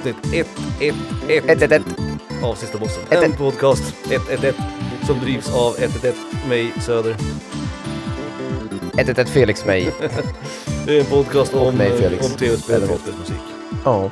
avsnitt 111 111. av Sista Bossen. Ett, En ett. podcast 111 som drivs av 111, mig Söder. 111 Felix mig. Det är en podcast om, mig, eh, Felix. om tv-spel och rollspelsmusik. Ja.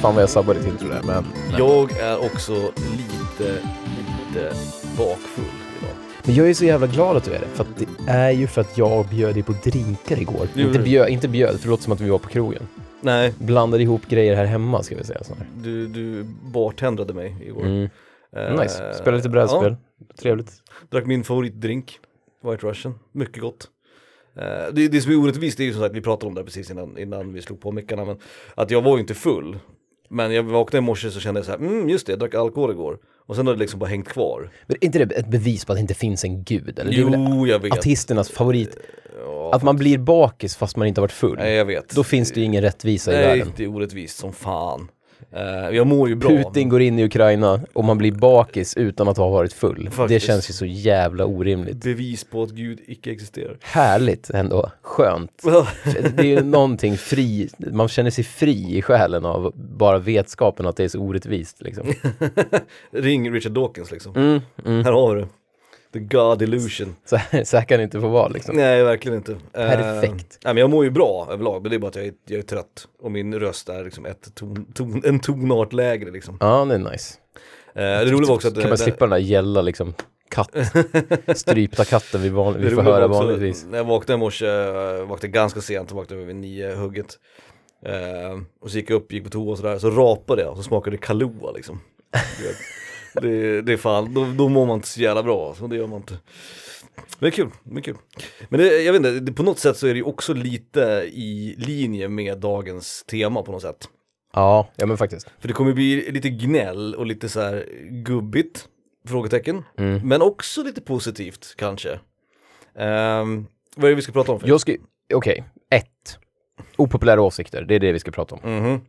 Fan vad jag sabbade till tror jag, men... Jag är också lite, lite bakfull idag. Men jag är så jävla glad att du är det, för att det är ju för att jag bjöd dig på drinkar igår. Inte bjöd, inte bjöd, för det låter som att vi var på krogen. Nej, Blandade ihop grejer här hemma ska vi säga snarare. du, du bartendrade mig igår. Mm. Eh, Nice. Spela lite brädspel. Trevligt. Drack min favoritdrink, White Russian. Mycket gott. Eh, det, det som är orättvist är ju som sagt, vi pratade om det precis innan, innan vi slog på mickarna, men att jag var ju inte full. Men jag vaknade i morse så kände jag så här, mm just det, jag drack alkohol igår. Och sen har det liksom bara hängt kvar. Men är inte det ett bevis på att det inte finns en gud? Eller? Det är väl Jo, jag vet. artisternas favorit. Ja, Att man blir bakis fast man inte har varit full. nej, jag vet. Då finns det ju ingen rättvisa i Nej, världen. det är orättvist som fan. Eh, jag mår ju bra. Putin går in i Ukraina och man blir bakis utan att ha varit full. Det Faktiskt. känns ju så jävla orimligt. Bevis på att Gud icke existerar. Härligt ändå, skönt. Det är ju någonting fri, man känner sig fri i själen av bara vetskapen att det är så orättvist liksom. Ring Richard Dawkins liksom. Mm, mm. Här har vi det. The God Illusion. Så, så här kan det inte få vara liksom. Nej, verkligen inte. Eh, Perfekt. nej, men jag mår ju bra överlag, men det är bara att jag är, jag är trött. Och min röst är liksom ett ton, ton, en tonart lägre liksom. Ja, det är nice. Eh, det roliga var också att... Kan man slippa den där gälla liksom katt, strypta katten vi, van, vi får höra också, vanligtvis. När jag vaknade i morse, vaknade ganska sent, vaknade vid nio hugget. Eh, och så gick jag upp, gick på toa och sådär, så rapade jag och så smakade det Kahlua liksom. Det, det är fan, då, då mår man inte så jävla bra, så det gör man inte. Men det är kul, det är kul. Men det, jag vet inte, det, på något sätt så är det ju också lite i linje med dagens tema på något sätt. Ja, ja men faktiskt. För det kommer bli lite gnäll och lite så här gubbigt, frågetecken. Mm. Men också lite positivt kanske. Ehm, vad är det vi ska prata om? För? Jag ska, okej, ett. Opopulära åsikter, det är det vi ska prata om. Mhm.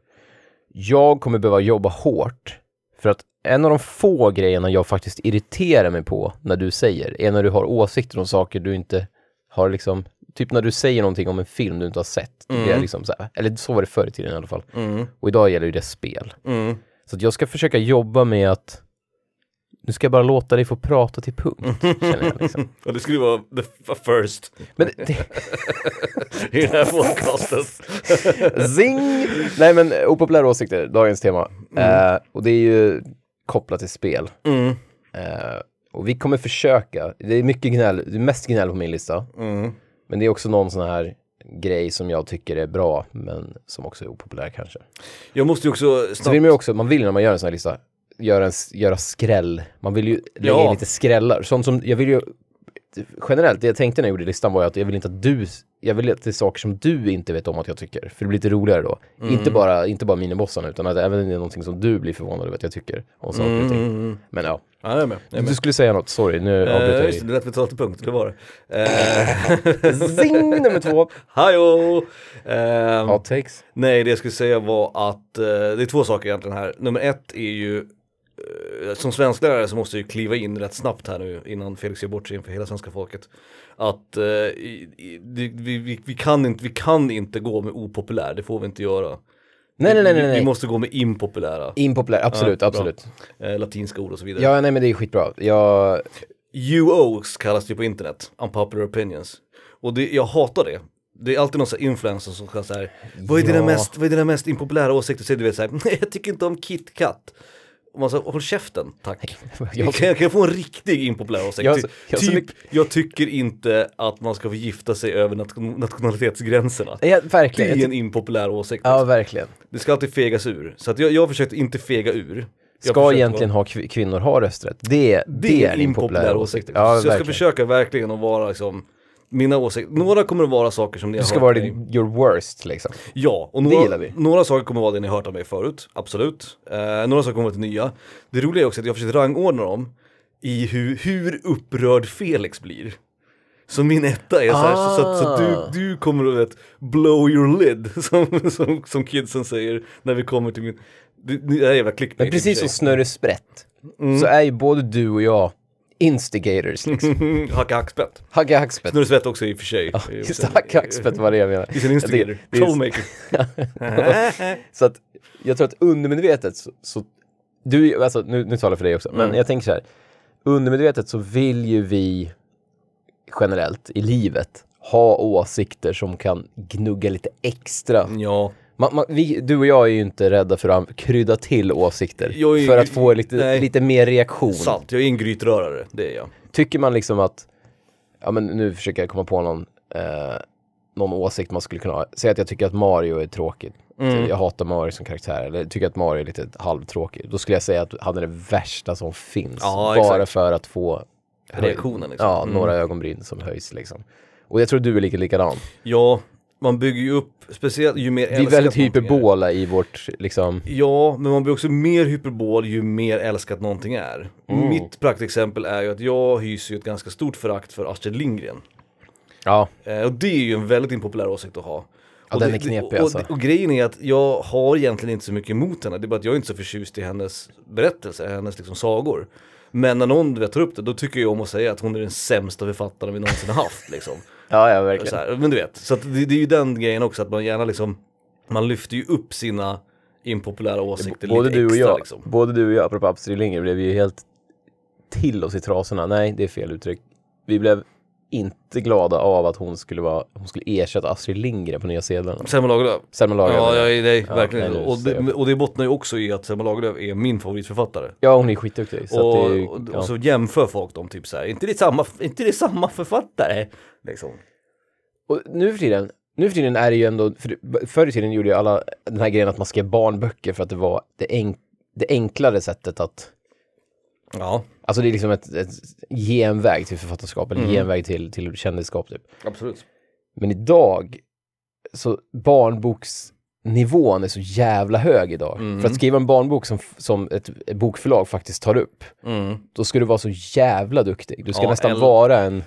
jag kommer behöva jobba hårt för att en av de få grejerna jag faktiskt irriterar mig på när du säger är när du har åsikter om saker du inte har liksom, typ när du säger någonting om en film du inte har sett. Det är liksom så här, eller så var det förr i tiden i alla fall. Mm. Och idag gäller ju det spel. Mm. Så jag ska försöka jobba med att nu ska jag bara låta dig få prata till punkt, känner jag liksom. Och det skulle vara the first Men det, i den här podcasten. Zing! Nej men opopulära åsikter, dagens tema. Eh, och det är ju kopplat till spel. Mm. Eh, och vi kommer försöka, det är mycket gnäll, det är mest gnäll på min lista. Mm. Men det är också någon sån här grej som jag tycker är bra, men som också är opopulär kanske. Jag måste ju också Så snabbt... vill man ju också, man vill när man gör en sån här lista, göra, en, göra skräll. Man vill ju lägga Ja. in lite skrällar. Sånt som, jag vill ju, generellt, det jag tänkte när jag gjorde listan var ju att jag vill inte att du, jag vill att det är saker som du inte vet om att jag tycker. För det blir lite roligare då. Mm. Inte bara, inte bara minibossarna, utan att även det är någonting som du blir förvånad över att jag tycker om saker och ting. Mm. Men ja, Ja, jag är med. Jag är med. du skulle säga något, sorry, nu avbryter Eh, jag just det, lät vi ta till punkt, det var det. Eh, Zing nummer två! Hallå! Ehm, Hot takes. Nej, det jag skulle säga var att eh, det är två saker egentligen här. Nummer ett är ju som svensklärare så måste jag ju kliva in rätt snabbt här nu innan Felix gör bort sig inför hela svenska folket. Att eh, i, vi, vi, vi, kan inte, vi kan inte gå med opopulär, det får vi inte göra. Nej, nej, nej, nej, Vi måste gå med impopulära, Impopulär, absolut, Ja, absolut. eh, latinska ord och så vidare. Ja, nej men det är skitbra. Jag, UOs kallas det på internet, unpopular opinions. Och det, jag hatar det. Det är alltid någon sån här influencer som ska säga vad, är dina Ja. mest, vad är dina mest impopulära åsikter? Så du vet såhär, nej jag tycker inte om KitKat. Och man säger, håll käften, tack. jag, kan, jag, kan få en riktig impopulär åsikt? Jag jag typ, mycket- jag tycker inte att man ska få gifta sig över nation, nationalitetsgränserna. ja, Det verkligen. är en impopulär åsikt. Ja, verkligen. Det ska alltid fegas ur. Så att jag, jag har försökt inte fega ur. Jag Ska egentligen ha kv- kvinnor ha rösträtt? Det, det, är en impopulär åsikt. Ja, så jag ska försöka verkligen att vara liksom mina åsikter, några kommer att vara saker som ni Du har ska hört vara mig. din, your worst liksom. Ja, och Det några, några saker kommer att vara det ni har hört av mig förut, absolut. Eh, några saker kommer att vara nya. Det roliga är också att jag har försökt rangordna dem i hur, hur upprörd Felix blir. Så min etta är så här, så, så, så att Ah. du, du kommer att vet, blow your lid, som, som, som kidsen säger när vi kommer till min... Det, det är jävla clickbait. Men precis som. Snurre Sprätt, Mm. så är ju både du och jag instigators liksom. Hacka hackspett. Hagga hackspett. Snurrsvett också i och för sig. Ja, just hacka hackspett var det jag menade. He's an instigator. Troublemaker. Så att jag tror att undermedvetet så, så du, alltså nu, nu talar jag för dig också, men Mm. jag tänker så här. Undermedvetet så vill ju vi generellt i livet ha åsikter som kan gnugga lite extra. ja. Man, man, vi, du och jag är ju inte rädda för att krydda till åsikter är- för att få lite, nej. lite mer reaktion. Sant, jag är en grytrörare, det är jag. Tycker man liksom att, ja men nu försöker jag komma på någon, eh, någon åsikt man skulle kunna ha. Säg att jag tycker att Mario är tråkigt. Mm. Jag hatar Mario som karaktär, eller tycker att Mario är lite halvtråkig. Då skulle jag säga att han är det värsta som finns. Ja, bara exakt. för att få Reaktionen liksom. Ja, Mm. några ögonbryn som höjs liksom. Och jag tror du är lika likadan. Ja, man bygger ju upp, speciellt ju mer Vi är väldigt hyperbola i vårt, liksom, Ja, men man blir också mer hyperbol ju mer älskat någonting är. Mm. Mitt praktexempel är ju att jag hyser ett ganska stort förakt för Astrid Lindgren. ja, Eh, och det är ju en väldigt impopulär åsikt att ha. Ja, och den det- är knepig alltså. och, och grejen är att jag har egentligen inte så mycket emot henne, det är bara att jag är inte så förtjust i hennes berättelser, hennes liksom sagor. Men när någon du vet, tar upp det, då tycker jag om att säga att hon är den sämsta författaren vi någonsin haft liksom. Ja, ja verkligen. här, men du vet, så det, det är ju den grejen också att man gärna liksom, man lyfter ju upp sina impopulära åsikter Både lite du och extra jag, liksom. både du och jag, apropå Astrid Lindgren, blev ju helt till oss i trasorna. Nej, det är fel uttryck. Vi blev inte glada av att hon skulle, vara, hon skulle ersätta Astrid Lindgren på Nya Zeeland. Selma Lagerlöf. Selma Lagerlöf. Ja, ja, nej, Ja, verkligen. nej, och, det, och det bottnar ju också i att Selma Lagerlöf är min favoritförfattare. Ja, hon är skitduktig. Så och, det och, ja. och så jämför folk dem typ så här. inte det samma, inte det samma författare? Liksom. och nu för tiden, nu för tiden är det ju ändå, för förr i tiden gjorde ju alla den här grejen att man skrev barnböcker för att det var det, enk, det enklare sättet att Ja, Alltså det är liksom ett, ett genväg till författarskap eller Mm. genväg till, till kändisskap typ. absolut. Men idag, så barnboksnivån är så jävla hög idag. Mm. För att skriva en barnbok som, som ett, bokförlag faktiskt tar upp, Mm. då ska du vara så jävla duktig. Du ska Ja, nästan eller- vara en,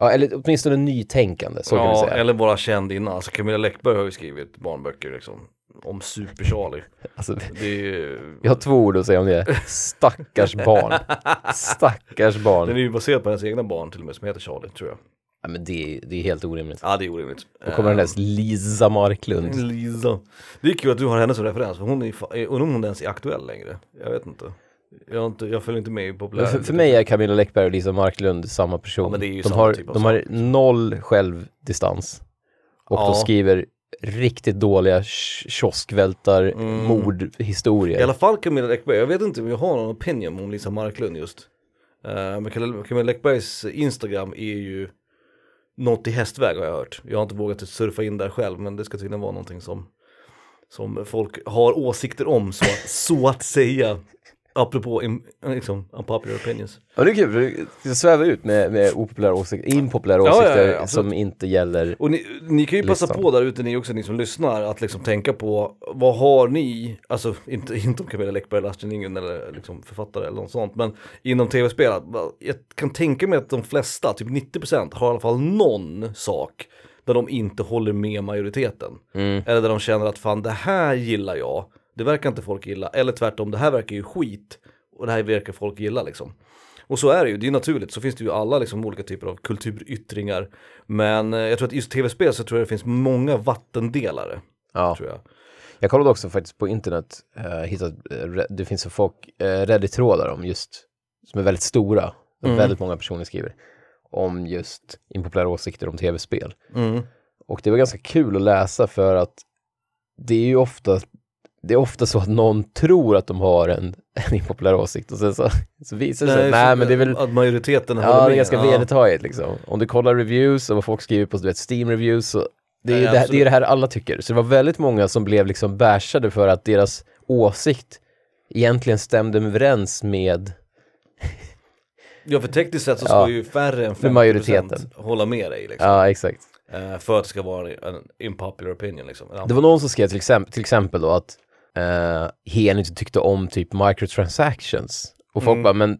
ja, eller åtminstone nytänkande, så kan vi Ja, säga. eller bara känd innan. Alltså Camilla Läckberg har ju skrivit barnböcker liksom. Om Super-Charlie. Alltså, Det är ju... jag har två ord att säga om det. Stackars barn. Stackars barn. Den är ju baserad på hennes egna barn till och med som heter Charlie tror jag. Ja, men det, är- det är helt orimligt. Ja det är orimligt. Då kommer den där Lisa Marklund. Lisa. Det är kul att du har henne som referens, för hon är, fa- är- undrar om hon ens är aktuell längre. Jag vet inte. Jag, inte, jag följer inte med i populär... För, för mig är Camilla Läckberg och Lisa Marklund samma person. Ja, men det är ju de samma har, typ av de har noll självdistans. Och Ja. de skriver riktigt dåliga kioskvältar, Mm. mordhistorier. I alla fall Camilla Läckberg, jag vet inte om jag har någon opinion om Lisa Marklund just. Uh, men Camilla Camilla Läckbergs Instagram är ju något i hästväg har jag hört. Jag har inte vågat surfa in där själv men det ska tydligen vara någonting som, som folk har åsikter om så att, så att säga. Apropå im, liksom, unpopular opinions. Ja, det är kul, du svävar ut med, med opopulära åsikter, impopulära Ja, ja, ja, åsikter absolut. som inte gäller. Och ni, ni kan ju passa Listan. på där ute ni också, ni som lyssnar, att liksom tänka på vad har ni, alltså inte, inte om Camilla Läckberg eller Astrid Lindgren eller liksom författare eller något sånt, men inom tv-spel, jag kan tänka mig att de flesta, typ 90% har i alla fall någon sak där de inte håller med majoriteten. Mm. Eller där de känner att fan det här gillar jag, det verkar inte folk gilla, eller tvärtom det här verkar ju skit och det här verkar folk gilla liksom. Och så är det ju, det är naturligt, så finns det ju alla liksom olika typer av kulturyttringar. Men eh, jag tror att just tv-spel så tror jag det finns många vattendelare, Ja. tror jag. Jag kollade också faktiskt på internet, uh, hittat, eh, det finns så folk, uh, Reddit-trådar om just, som är väldigt stora, där Mm. väldigt många personer skriver, om just impopulära åsikter om tv-spel. Mm. Och det var ganska kul att läsa för att det är ju ofta, det är ofta så att någon tror att de har en, en impopulär åsikt och sen så, så visar det sig, nej, men det är väl, Att majoriteten håller ja det är med. ganska ja. vedertaget liksom. Om du kollar reviews och vad folk skriver på du vet, Steam-reviews så det är, Nej, det, det absolut. är det här alla tycker. Så det var väldigt många som blev liksom bashade för att deras åsikt egentligen stämde överens med Ja för tekniskt sett så ska Ja. ju färre än För 50% majoriteten. hålla med dig liksom. Ja, exakt. Eh, för att det ska vara en impopular opinion liksom. Det var någon som skrev till exempel, till exempel då att uh, Hen inte tyckte om typ microtransactions. Och folk Mm. bara, men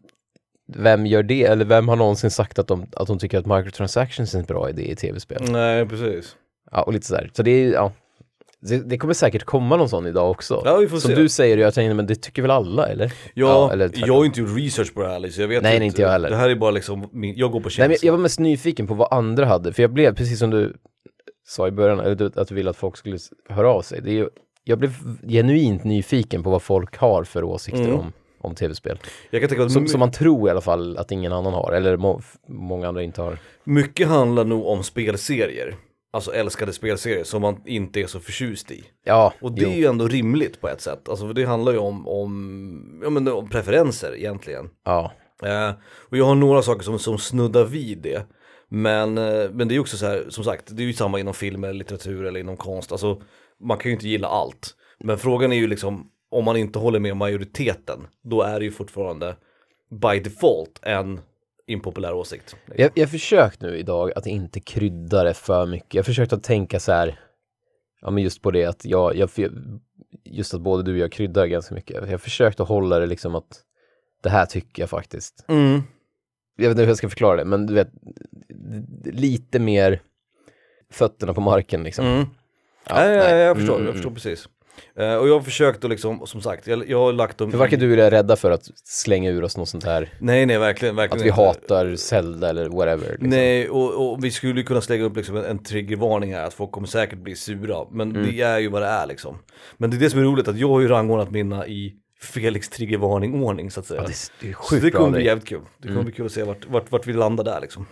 vem gör det? Eller vem har någonsin sagt att de, att de tycker att microtransactions är en bra idé i tv-spel? Nej precis. Ja, och lite sådär. Så det är, ja, Det, det kommer säkert komma någon sån idag också. Ja, vi får Som se. du säger, jag tänkte, men det tycker väl alla eller? Ja, eller tvärtom. jag har inte gjort research på det här liksom. jag vet Nej, nej, inte jag heller. Det här är bara liksom, min, jag går på Nej, känsla. men jag var mest nyfiken på vad andra hade, för jag blev, precis som du sa i början, eller att du ville att folk skulle höra av sig. Det är ju, jag blev genuint nyfiken på vad folk har för åsikter Mm. om, om tv-spel. Som, som man tror i alla fall att ingen annan har, eller må, många andra inte har. mycket handlar nog om spelserier. Alltså älskade spelserier som man inte är så förtjust i. Ja, Och det jo. är ju ändå rimligt på ett sätt. Alltså för det handlar ju om, om, ja, men om preferenser egentligen. ja. Eh, och jag har några saker som, som snuddar vid det. Men, eh, men det är ju också så här, som sagt, det är ju samma inom film eller litteratur eller inom konst. Alltså, man kan ju inte gilla allt. Men frågan är ju liksom, om man inte håller med majoriteten, då är det ju fortfarande by default en impopulär åsikt. Jag, jag försökt nu idag att inte krydda det för mycket. Jag försökt att tänka så här, ja men just på det att jag, jag just att både du och jag kryddar ganska mycket. Jag försökt att hålla det liksom att det här tycker jag faktiskt. Mm. Jag vet inte hur jag ska förklara det, men du vet, lite mer fötterna på marken liksom. Mm. Ja, nej, nej, jag förstår, Mm, jag mm. förstår precis. Eh, och jag har försökt att liksom, som sagt, jag, jag har lagt dem För varken du eller jag är rädda för att slänga ur oss något sånt här, Nej, nej, verkligen, verkligen att vi inte. hatar Zelda eller whatever. Liksom. Nej, och, och vi skulle kunna slänga upp liksom en, en triggervarning här, att folk kommer säkert bli sura. Men Mm. det är ju vad det är liksom. Men det är det som är roligt, att jag har ju rangordnat mina i Felix triggervarning-ordning så att säga. Ja, det, är- är så sjukt det kommer bli jävligt kul. Det kommer Mm. bli kul att se vart, vart, vart vi landar där liksom.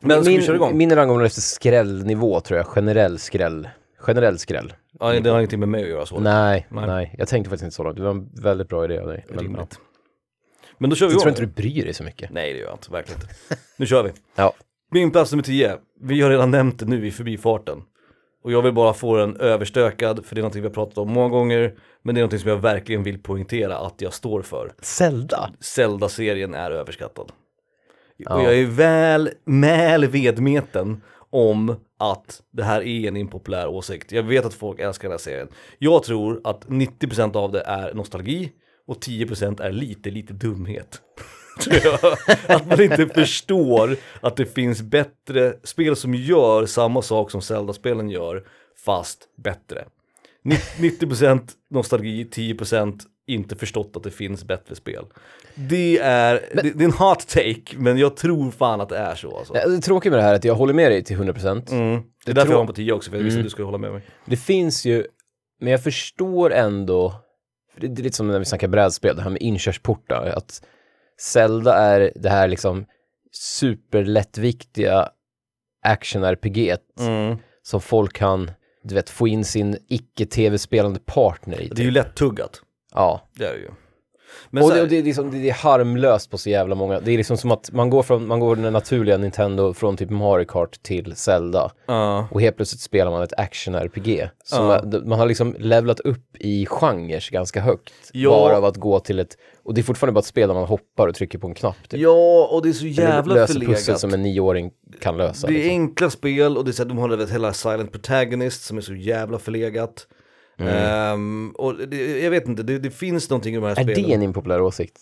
Men ska min, vi köra igång? Min rangordning efter skrällnivå tror jag, generell skräll. Generell skräll. Ja, det har ingenting med mig att göra så. Nej, Nej. nej, jag tänkte faktiskt inte så långt. Det var en väldigt bra idé av dig. Men, ja. Rimligt. Men då kör vi Jag tror inte du bryr dig så mycket. Nej, det gör jag inte, verkligen inte. Nu kör vi. Ja. Min plats nummer 10, vi har redan nämnt det nu i förbifarten. Och jag vill bara få den överstökad, för det är någonting vi har pratat om många gånger, men det är någonting som jag verkligen vill poängtera att jag står för. Zelda? Zelda-serien är överskattad. Ja. Och jag är väl, väl vedmeten om att det här är en impopulär åsikt. Jag vet att folk älskar den här serien. Jag tror att 90% av det är nostalgi och 10% är lite, lite dumhet. Att man inte förstår att det finns bättre spel som gör samma sak som Zelda-spelen gör, fast bättre. 90% nostalgi, 10% inte förstått att det finns bättre spel. Det är, det, det är en hot take, men jag tror fan att det är så alltså. Det tråkiga med det här är att jag håller med dig till 100%. Mm. Det är därför jag har på 10 också, för jag visste Mm. att du skulle hålla med mig. Det finns ju, men jag förstår ändå, för det det är lite som när vi snackar brädspel, det här med inkörsportar, att Zelda är det här liksom superlättviktiga action-RPG Mm. som folk kan, du vet, få in sin icke-tv-spelande partner i. Det är ju lätt tuggat. Ja, Det är det ju. Men och det, här, och det, är liksom, det är harmlöst på så jävla många, det är liksom som att man går från, man går den naturliga Nintendo från typ Mario Kart till Zelda. ja. Och helt plötsligt spelar man ett action-RPG. Ja. är- Man har liksom levlat upp i genrer ganska högt. Ja. Bara av att gå till ett, och det är fortfarande bara ett spel där man hoppar och trycker på en knapp. Typ. ja, och det är så Eller jävla pussel förlegat. som en nioåring kan lösa. Det är liksom. enkla spel och det är så att de har hela Silent Protagonist som är så jävla förlegat. Mm. Ehm, och det, jag vet inte, det, det finns någonting i de här Är spelen. det en impopulär åsikt?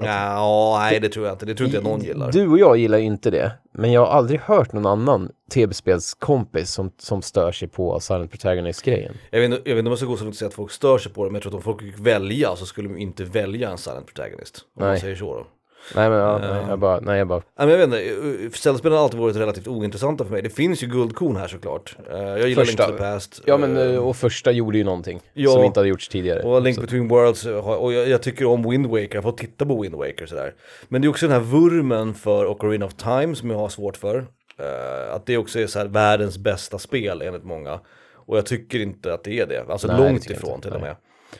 Ja, nej det tror jag inte, det tror inte jag någon gillar. Du och jag gillar inte det, men jag har aldrig hört någon annan tv-spelskompis som, som stör sig på Silent Protagonist-grejen. Jag vet, jag vet inte om jag ska gå så långt och säga att folk stör sig på det, men jag tror att om folk fick välja så skulle de inte välja en Silent Protagonist. Om man Nej. säger så då. Nej men ja, nej, jag bara, nej jag bara, Nej, men jag vet inte, Zelda-spelen har alltid varit relativt ointressanta för mig. Det finns ju guldkorn här såklart. Eh, jag gillar Första. Link to the Past. ja men eh, eh, och första gjorde ju någonting Ja. som inte hade gjorts tidigare. Och Link Så- Between Worlds, eh, och jag, jag tycker om Wind Waker, jag får titta på Wind Waker sådär. Men det är också den här vurmen för Ocarina of Time som jag har svårt för. Eh, att det också är så här världens bästa spel enligt många. Och jag tycker inte att det är det, alltså Nej, långt ifrån till och med.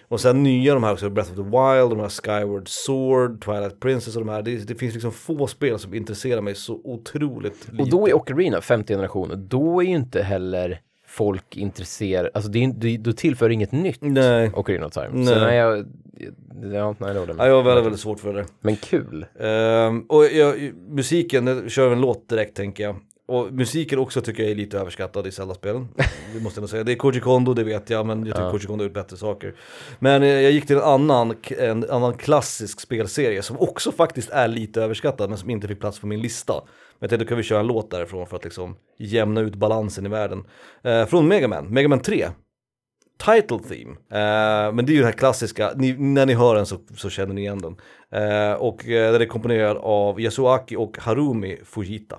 Och sen nya de här också, Breath of the Wild, de här Skyward Sword, Twilight Princess och de här. Det, det finns liksom få spel som intresserar mig så otroligt lite. Och då är Ocarina femte generationen, då är ju inte heller folk intresserade, alltså det det, då tillför inget nytt Nej. Ocarina of Time. Nej. Så nej, jag, ja, nej det håller Ja, jag har väldigt, väldigt svårt för det. Men kul. Ehm, och jag, musiken, jag kör en låt direkt tänker jag. Och musiken också tycker jag är lite överskattad i Zelda-spelen. Det måste jag nog säga. Det är Koji Kondo, det vet jag, men jag tycker Ja. Koji Kondo har gjort bättre saker. Men eh, jag gick till en annan, en annan klassisk spelserie som också faktiskt är lite överskattad, men som inte fick plats på min lista. Men jag tänkte, då kan vi köra en låt därifrån för att liksom jämna ut balansen i världen. Eh, från Mega Man, Mega Man 3. title theme. Eh, men det är ju den här klassiska, ni, när ni hör den så, så känner ni igen den. Eh, och eh, den är komponerad av Yasuaki och Harumi Fujita.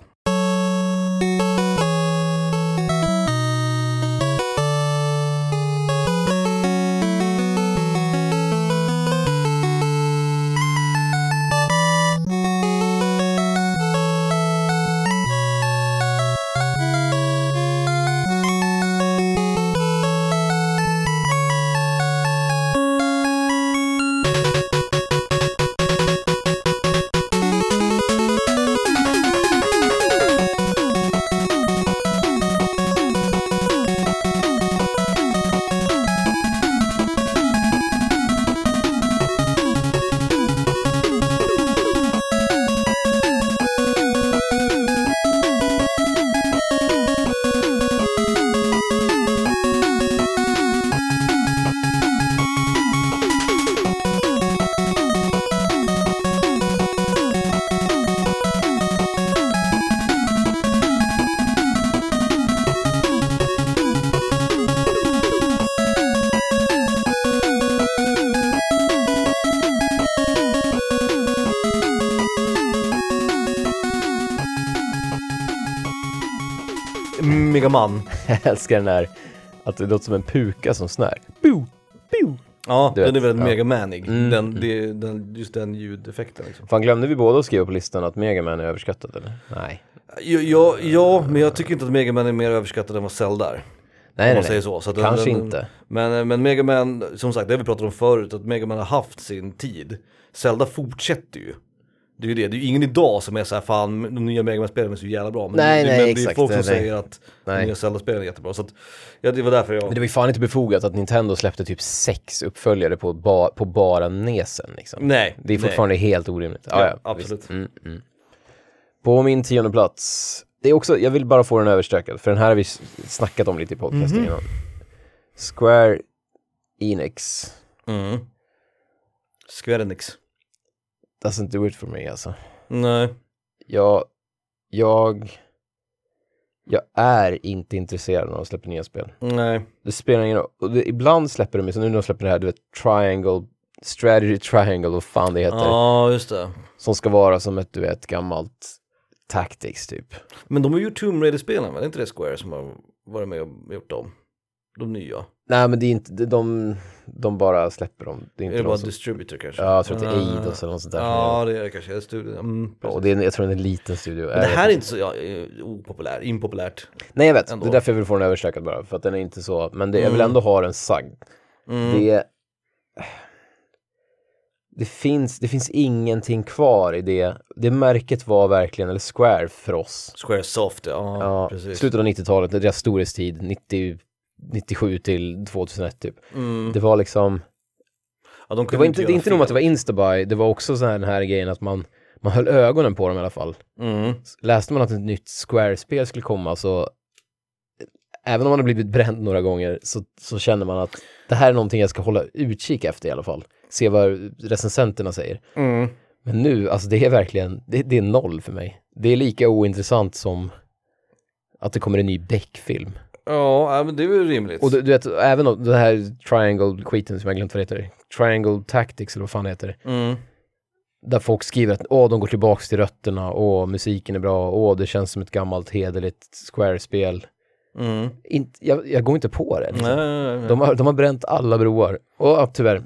Jag älskar den där, att det låter som en puka som snär. Boo, boo. Ja, Du den vet, är väldigt ja. megamanig. Mm, den, mm. det, den, just den ljudeffekten liksom. Fan glömde vi båda att skriva på listan att Megaman är överskattad eller? Nej. Ja, ja, men jag tycker inte att Megaman är mer överskattad än vad Zelda är. Nej, om man säger så. så Kanske den, inte. Men, men Megaman, som sagt, det har vi pratat om förut, att Megaman har haft sin tid. Zelda fortsätter ju. Det är ju det, det är ju ingen idag som är så här fan de nya Megaman-spelen är så jävla bra. Men Nej, det, nej, men det är exakt, folk som nej, säger att de Nej. nya Zelda-spelen är jättebra. Så att, ja, det var därför jag... Men det var ju fan inte befogat att Nintendo släppte typ sex uppföljare på, ba på bara Nesen liksom. Nej, Det är fortfarande helt orimligt. Ja, Ja, absolut. Mm, mm. På min tionde plats, det är också, jag vill bara få den överstökad, för den här har vi snackat om lite i podcasten Mhm. innan. Square Enix Mm. Square Enix. Doesn't do it for me alltså. Nej. Jag, jag, jag är inte intresserad när de släpper nya spel. Nej. Det spelar ingen roll. Och det, ibland släpper de, så nu när de släpper det här, du vet, Triangle, Strategy Triangle, vad fan det heter. Ja, just det. Som ska vara som ett, du vet, gammalt Tactics typ. Men de har gjort Tomb Raider-spelen? Det är inte det Square som har varit med och gjort dem? De nya. Nej men det är inte, det- de, de bara släpper dem. Det är Är inte det de bara som, distributor kanske? Ja, jag tror att det är Ah. Eidos eller något sånt där. Ja, det är det kanske. Det är studio. Mm, Ja, och det är, en- jag tror det är en liten studio. Men det här är inte så ja, eh, opopulär, impopulärt. Nej jag vet, ändå. det är därför jag vill få den överstökad bara. För att den är inte så, men det, jag vill Mm. ändå ha den sagd. Mm. Det, det, finns, det finns ingenting kvar i det. Det märket var verkligen, eller Square för oss. Square Soft, ja, Ja, precis. slutet av 90-talet, deras storhetstid, 90, 97 till 2001 typ. Mm. Det var liksom, Ja, de det var inte, göra inte nog att det var. Instabuy, det var också så här den här grejen att man, man höll ögonen på dem i alla fall. Mm. Läste man att ett nytt Square-spel skulle komma så även om man har blivit bränd några gånger så, så känner man att det här är någonting jag ska hålla utkik efter i alla fall. Se vad recensenterna säger. Mm. Men nu, alltså det är verkligen, det, det är noll för mig. Det är lika ointressant som att det kommer en ny Beck-film. Ja, men det är väl rimligt. Och du, du vet, även om det här Triangle-skiten som jag glömt vad det heter, Triangle Tactics eller vad fan det heter, Mm. där folk skriver att åh, de går tillbaks till rötterna, åh, musiken är bra, åh, det känns som ett gammalt hederligt Square-spel. Mm. Inte, jag, jag går inte på det. Liksom. Nej, nej. De, har, de har bränt alla broar. Och tyvärr,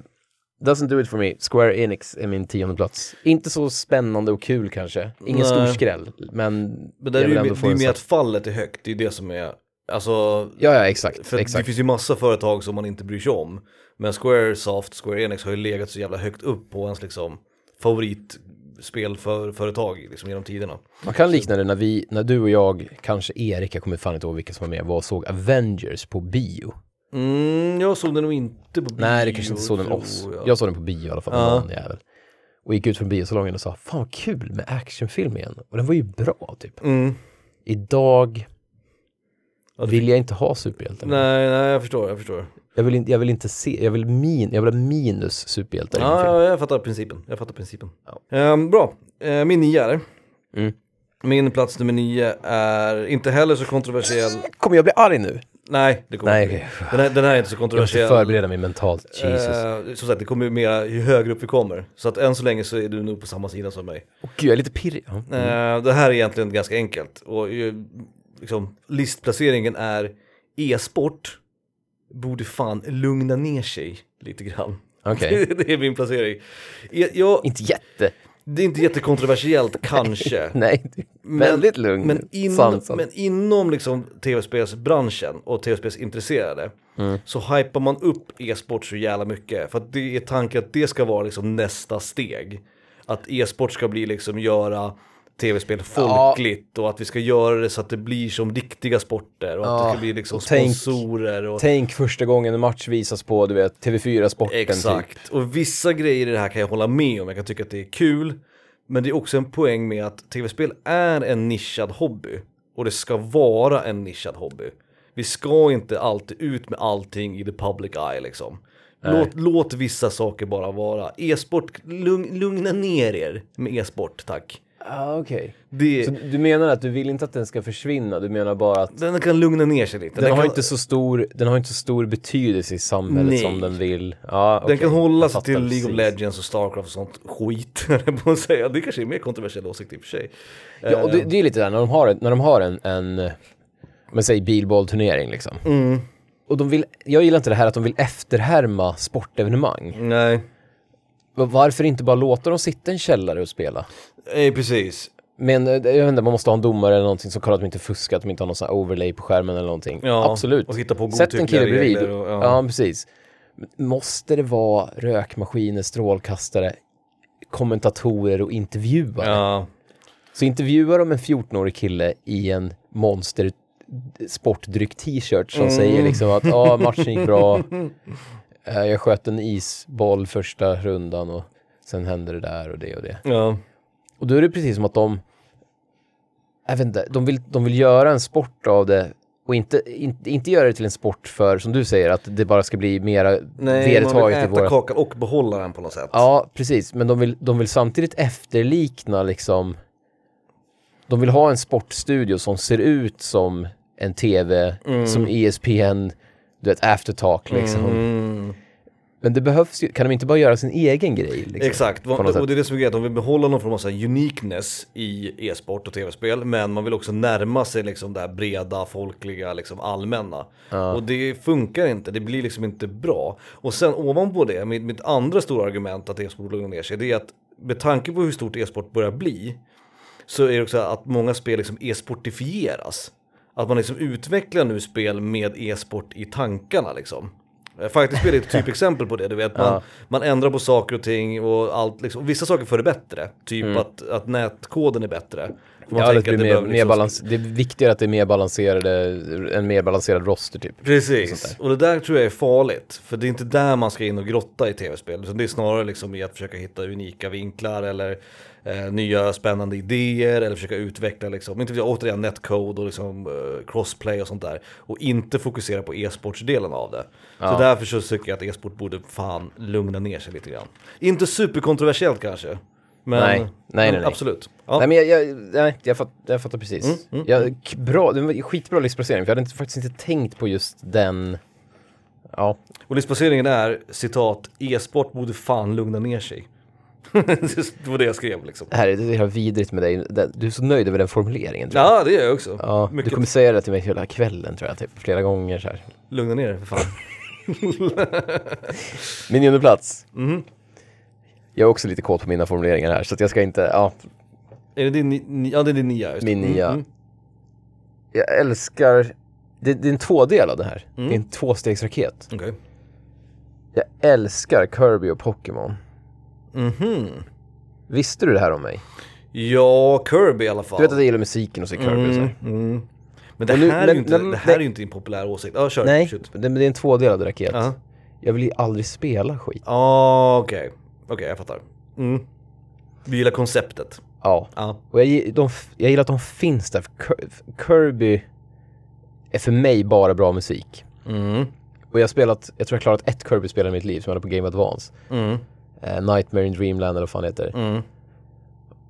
doesn't do it for me. Square Enix är min tionde plats. Inte så spännande och kul kanske. Ingen Nej. stor skräll, men, Men jag är ju, det är ju med att fallet är högt, det är det som är, alltså Ja, ja, exakt. För det exakt. finns ju massa företag som man inte bryr sig om. Men Squaresoft, Square Enix har ju legat så jävla högt upp på ens liksom favoritspelföretag liksom genom tiderna. Man kan likna det när vi, när du och jag, kanske Erik, jag kommer fan inte ihåg vilka som var med, var och såg Avengers på bio. Mm, jag såg den nog inte på bio. Nej, det kanske inte såg den oss. Jag. Jag såg den på bio i alla fall, Ja. någon jävel. Och gick ut från biosalongen och sa, fan vad kul med actionfilm igen. Och den var ju bra, typ. Mm. Idag det vill jag inte ha superhjältar. Nej, nej, jag förstår, jag förstår. Jag vill, inte, jag vill inte se, jag vill, min, jag vill ha minus superhjältar Ja, ja, jag fattar principen. Jag fattar principen. Ehm, bra, Ehm, min nio är Mm. Min plats nummer nio är inte heller så kontroversiell. Kommer jag bli arg nu? Nej, det kommer Nej, okej. Den, här, den här är inte så Jag måste kontroversiell. förbereda mig mentalt. Jesus. Eh, som sagt, det kommer ju mer ju högre upp vi kommer. Så att än så länge så är du nog på samma sida som mig. Åh gud, jag är lite pirrig. Ja. Eh, det här är egentligen ganska enkelt. Och ju, liksom, listplaceringen är e-sport borde fan lugna ner sig lite grann. Okej. det är min placering. Jag, Inte jätte. det är inte jättekontroversiellt kanske. Nej, är väldigt lugn. Men, in, Sansad. men inom liksom tv-spelsbranschen och tv-spelsintresserade Mm. så hypar man upp e-sport så jävla mycket. För att det är tanken att det ska vara liksom nästa steg. Att e-sport ska bli liksom göra tv-spel folkligt och att vi ska göra det så att det blir som riktiga sporter och att det Ja, ska bli liksom och sponsorer och Tänk första gången en match visas på, du vet, TV4-sporten typ. Exakt, och vissa grejer i det här kan jag hålla med om, jag kan tycka att det är kul. Men det är också en poäng med att tv-spel är en nischad hobby. Och det ska vara en nischad hobby. Vi ska inte alltid ut med allting i the public eye liksom. Låt, låt vissa saker bara vara. E-sport, lugn, lugna ner er med e-sport tack. Ah, okej. Det, Så du menar att du vill inte att den ska försvinna? Du menar bara att den kan lugna ner sig lite. den, har kan, inte så stor, den har inte så stor betydelse i samhället Nej. som den vill? Ja, den okej. kan hålla sig till League of. Legends och Starcraft och sånt skit. på att säga. Det kanske är mer kontroversiell åsikt i och för sig. Ja, och det, Eh, det är lite där när de har, när de har en, en eh, men säg bilbollturnering liksom. mm, Och de vill, jag gillar inte det här att de vill efterhärma sportevenemang. nej. Va- Varför inte bara låta dem sitta i en källare och spela? Nej, precis. Men eh, jag vet inte, man måste ha en domare eller någonting som kollar att de inte fuskar, att de inte har någon sån här overlay på skärmen eller någonting. Ja, Absolut. och hitta på Sätt en kille bredvid. och- ja. ja. precis. Måste det vara rökmaskiner, strålkastare, kommentatorer och intervjuare? Ja, Så intervjuar de en 14-årig kille i en monster sportdryck t-shirt som Mm. säger liksom att ja, matchen gick bra. Eh, Jag sköt en isboll första rundan och sen hände det där och det och det. ja, Och då är det precis som att de, jag vet inte, de vill, de vill göra en sport av det och inte, inte, inte göra det till en sport för, som du säger, att det bara ska bli mera nej, man vill vedertaget äta våra... kakan och behålla den på något sätt. Ja, precis. Men de vill, de vill samtidigt efterlikna liksom... De vill ha en sportstudio som ser ut som en tv, som E ESPN, du vet, aftertalk liksom. Mm. Men det behövs ju, kan de inte bara göra sin egen grej? Liksom, Exakt, och sätt? det är det som är grejen, de vill behålla någon form av så uniqueness i e-sport och tv-spel, men man vill också närma sig liksom det här breda, folkliga, liksom allmänna. Och det funkar inte, det blir liksom inte bra. Och sen ovanpå det, mitt, mitt andra stora argument att e-sport lugnar ner sig, det är att med tanke på hur stort e-sport börjar bli, så är det också att många spel liksom e-sportifieras. Att man liksom utvecklar nu spel med e-sport i tankarna liksom. Eh, Faktiskt spel är ett typexempel på det, du vet man, Ja. man ändrar på saker och ting och allt liksom. Vissa saker för det bättre, typ att, att nätkoden är bättre. Man Mm. Ja, det blir att mer, behöver mer liksom- balans, det är viktigare att det är mer balanserade, en mer balanserad roster typ. Precis, och det där tror jag är farligt. För det är inte där man ska in och grotta i tv-spel. Utan det är snarare liksom i att försöka hitta unika vinklar eller eh, nya spännande idéer. Eller försöka utveckla liksom, inte återigen netcode och liksom, eh, crossplay och sånt där. Och inte fokusera på e-sportsdelen av det. Ja. Så därför så tycker jag att e-sport borde fan lugna ner sig lite grann. Inte superkontroversiellt kanske. Men, Nej, nej, nej, absolut. Ja. Nej men jag, jag, nej, jag, fatt, jag fattar precis. Mm, mm, jag, k- bra, det var skitbra listplacering för jag hade inte, faktiskt inte tänkt på just den. Ja, Och listplaceringen är citat, e-sport borde fan lugna ner sig. Det var det jag skrev liksom. det här är det är vidrigt med dig. Du är så nöjd över den formuleringen. Tror jag. Ja, det gör jag också. Ja, du kommer säga det till mig hela kvällen tror jag, typ flera gånger så här. lugna ner dig för fan. Min nionde plats. Mhm. Jag är också lite kåt på mina formuleringar här så jag ska inte, ja. Är det din, ni- ja det är din nia just. Min Mm, nia. mm. Jag älskar, det, det är en tvådel av det här. Mm. Det är en tvåstegsraket. Okej. Jag älskar Kirby och Pokémon. Mhm. Visste du det här om mig? Ja, Kirby i alla fall. Du vet att jag gillar musiken och så Kirby och så. mm, här. mm. Men det Och nu- här, är men- ju inte, men- det här är ju inte en populär åsikt. Ja, kör. Nej, Shoot. det, det är en tvådelad raket. Ja, Jag vill ju aldrig spela skit. ah, okej. Okej, jag fattar. Mm. Du gillar konceptet. Ja. Ja. Och jag, gi- de, f- jag gillar att de finns där. för Kir- Kirby är för mig bara bra musik. Mm. Och jag har spelat, jag tror jag har klarat ett Kirby-spel i mitt liv som jag hade på Game Advance. Mm. Eh, Nightmare in Dreamland eller vad fan heter. Mm.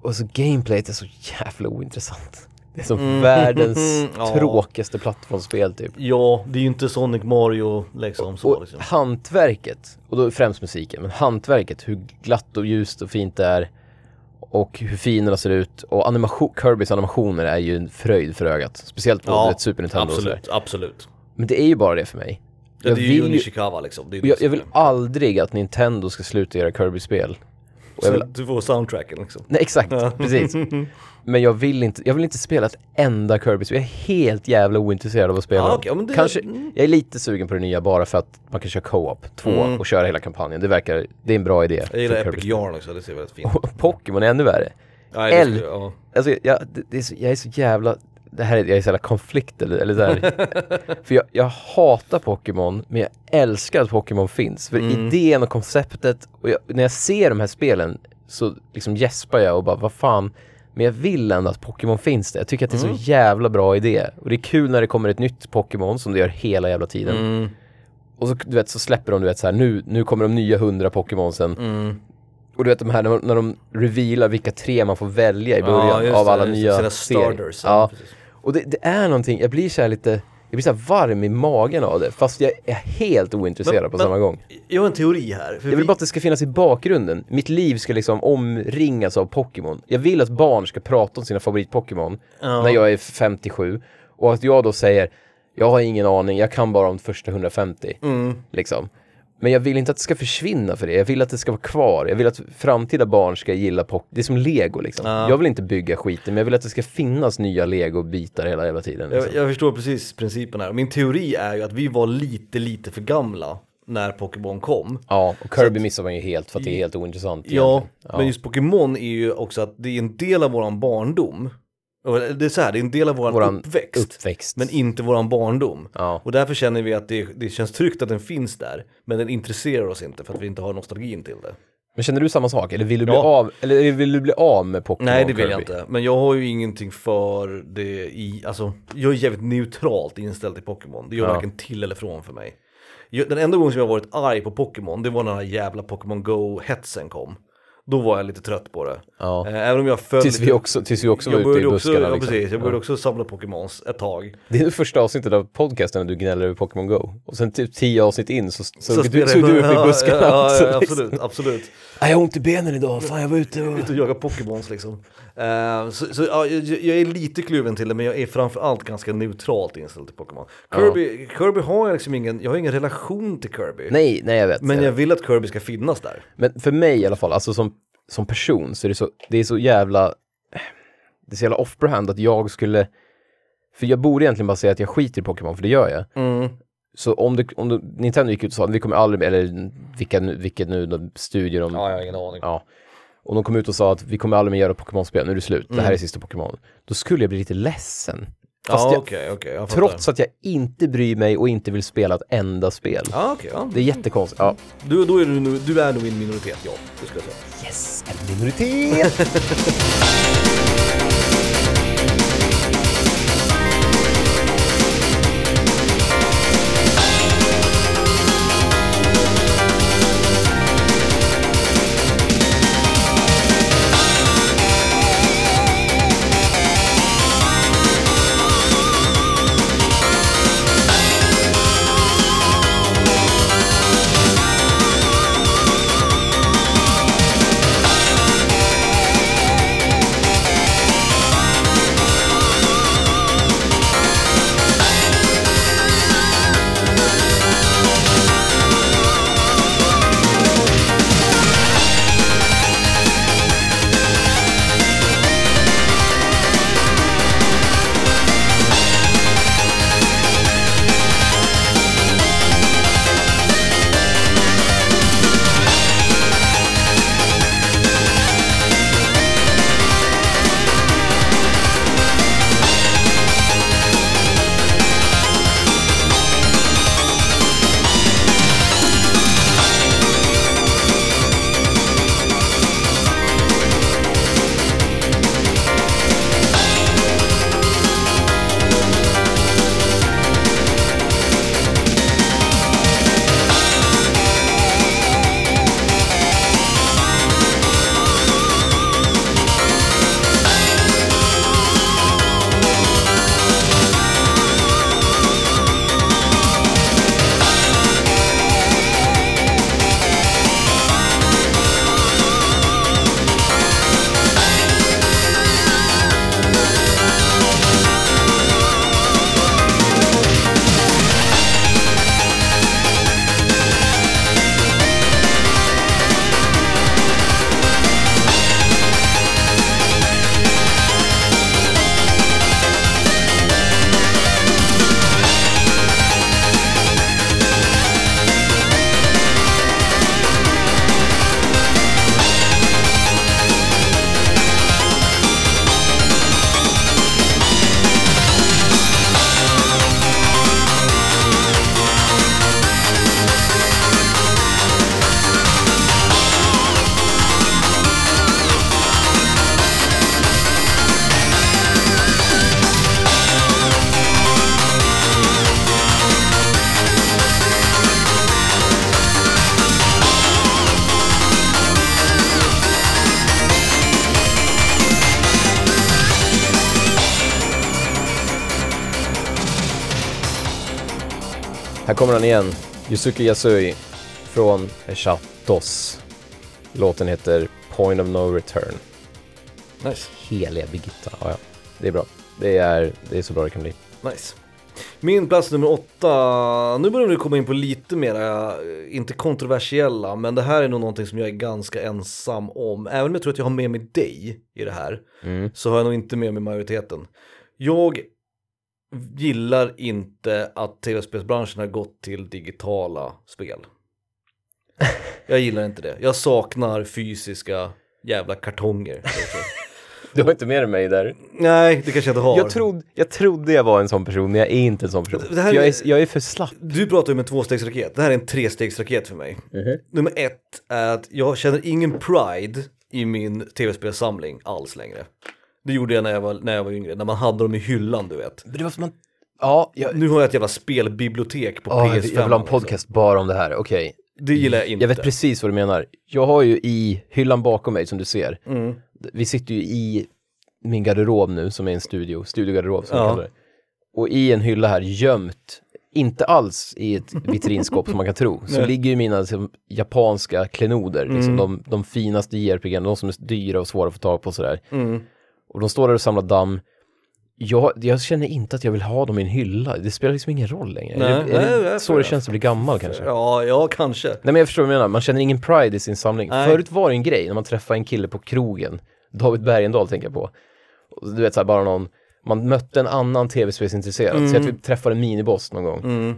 Och så gameplayet är så jävla ointressant. Det är som världens Mm, ja. tråkigaste plattformsspel typ. Ja, det är ju inte Sonic Mario liksom så Och liksom. hantverket, och då främst musiken, men hantverket, hur glatt och ljust och fint det är och hur finerna ser ut och animation, Kirbys animationer är ju en fröjd för ögat. Speciellt på Ja, ett Super Nintendo och. Absolut, absolut. Men det är ju bara det för mig. Ja, Jag det är ju vill Nishikawa liksom. Det är det jag, jag vill aldrig att Nintendo ska sluta göra Kirby-spel. Så vill, Du får soundtracken liksom. nej exakt, precis. Men jag vill inte, jag vill inte spela ett enda Kirby-spel. Jag är helt jävla ointresserad av att spela Ja, okej, ja, men det- Kanske, mm. jag är lite sugen på det nya bara för att man kan köra co-op, två, Mm. och köra hela kampanjen. Det verkar, det är en bra idé. Jag gillar Epic. Yarn också, det ser väldigt fint ut. Pokémon är ännu värre. Ja, det L. ja. Alltså, jag, det, det är så, jag är så jävla, det här är, jag är så jävla konflikt eller, eller så här. För jag, jag hatar Pokémon, men jag älskar att Pokémon finns. För Mm. idén och konceptet, och jag, när jag ser de här spelen så liksom gäspar jag och bara, vad fan. Men jag vill ändå att Pokémon finns där. Jag tycker att det är Mm. så jävla bra idé. Och det är kul när det kommer ett nytt Pokémon som det gör hela jävla tiden. Mm, Och så, du vet, så släpper de, du vet så här, nu, nu kommer de nya hundra Pokémonsen. mm. Och du vet de här när, när de revealar vilka tre man får välja i Ja, början just av alla det. nya serier. starters, Ja, ja. Och det, det är någonting, jag blir så lite, jag blir så varm i magen av det. Fast jag är helt ointresserad Men- på men- samma gång. Jag har en teori här. Jag vill vi- bara att det ska finnas i bakgrunden. Mitt liv ska liksom omringas av Pokémon. Jag vill att barn ska prata om sina favorit-Pokémon Ja. när jag är 57. Och att jag då säger, jag har ingen aning, jag kan bara de första 150. Mm. Liksom. Men jag vill inte att det ska försvinna för det. Jag vill att det ska vara kvar. Jag vill att framtida barn ska gilla Pokémon. Det är som lego liksom. Ja. Jag vill inte bygga skiten, men jag vill att det ska finnas nya lego-bitar hela jävla tiden. Liksom. Jag, jag förstår precis principen här. Min teori är ju att vi var lite, lite för gamla när Pokémon kom. Ja, och Kirby missar man ju helt för att det är helt ointressant. Ja, egentligen. men just Pokémon är ju också att det är en del av våran barndom. Det är så här, det är en del av Våran uppväxt. uppväxt. Men inte våran barndom. Ja. Och därför känner vi att det, det känns tryggt att den finns där. Men den intresserar oss inte för att vi inte har nostalgin till det. Men känner du samma sak? Eller vill du bli, Ja. av, eller vill du bli av med Pokémon Nej det vill jag Kirby? inte. Men jag har ju ingenting för det i, alltså jag är jävligt neutralt inställd till Pokémon. Det gör Ja. varken till eller från för mig. Jag- Den enda gången som jag varit arg på Pokémon, det var när den här jävla Pokémon Go-hetsen kom. Då var jag lite trött på det. Ja. Eh, Även om jag följde... Tills vi också, tills vi också var ute i började också, buskarna. ja, liksom. precis, jag började Ja. också samla Pokémons ett tag. Det är det första avsnittet av podcasten när du gnäller över Pokémon Go. Och sen typ tio avsnitt in så, så, så, du, spelar så jag- du upp i buskarna. Ja, också, ja, liksom. absolut, absolut. Nej, jag har ont i benen idag. Fan, jag var ute och... Ute och jaga Pokémons liksom. Eh, så så ja, jag, jag är lite kluven till det, men jag är framförallt ganska neutralt inställd till Pokémon. Kirby, Kirby har jag liksom ingen, jag har ingen relation till Kirby. Nej, nej jag vet. Men jag vill att Kirby ska finnas där. Men för mig i alla fall, alltså som, som person så är det så, det är så jävla, det är så jävla off-brand att jag skulle, för jag borde egentligen bara säga att jag skiter i Pokémon, för det gör jag. Mm. Så om, det, om det, Nintendo gick ut och sa att vi kommer aldrig, eller vilka, nu- vilket nu studier de, Ja, jag har ingen aning. ja. Och de kom ut och sa att vi kommer aldrig mer göra Pokémon-spel, nu är det slut, det här är sista Pokémon. Då skulle jag bli lite ledsen. Fast Ja, jag, okej, okej. jag trots att jag inte bryr mig och inte vill spela ett enda spel. Ja, okej. ja. Det är jättekonstigt. Ja. Du, då är du, du är nog i en minoritet, ja. Det ska jag säga. Yes, en minoritet! han igen. Yusuke Yasui från Chatos. Låten heter Point of No Return. Nice. Heliga Birgitta. Ja, ja. Det är bra. Det är, det är så bra det kan bli. Nice. Min plats nummer åtta, nu börjar vi komma in på lite mera, eh, inte kontroversiella, men det här är nog någonting som jag är ganska ensam om. Även om jag tror att jag har med mig dig i det här, Mm. så har jag nog inte med mig majoriteten. Jag gillar inte att tv-spelsbranschen har gått till digitala spel. Jag gillar inte det. Jag saknar fysiska jävla kartonger. Du har inte med dig mig där. Nej, det kanske jag inte har. Jag, trodde, jag trodde jag var en sån person, men jag är inte en sån person. Det här jag, är- är, jag är för slapp. Du pratar ju om en tvåstegsraket, det här är en trestegsraket för mig. Nummer ett är att jag känner ingen pride i min tv-spelssamling alls längre. Det gjorde jag när jag, var, när jag var yngre, när man hade dem i hyllan du vet. Men det var för man... Ja, jag, Nu har jag ett jävla spelbibliotek på ja, jag, PS5. jag vill ha en liksom. podcast bara om det här, okej. Det gillar jag inte. Jag vet precis vad du menar. Jag har ju i hyllan bakom mig som du ser, Mm. vi sitter ju i min garderob nu som är en studio, studiogarderob som Ja. kallar det. Och i en hylla här gömt, inte alls i ett vitrinskåp som man kan tro, så Nej. ligger ju mina liksom, japanska klenoder, liksom, Mm. de, de finaste JRPG, de som är dyra och svåra att få tag på sådär. Mm. Och de står där och samlar damm. Jag, jag känner inte att jag vill ha dem i en hylla, det spelar liksom ingen roll längre. Nej, är det, är nej, det nej, så det känns att bli gammal kanske? Ja, ja kanske. Nej men jag förstår vad du menar, man känner ingen pride i sin samling. Nej. Förut var det en grej när man träffade en kille på krogen, David Bergendahl tänker jag på. Du vet såhär bara någon, man mötte en annan tv-spelsintresserad, Mm. så att vi träffade en miniboss någon gång. Mm.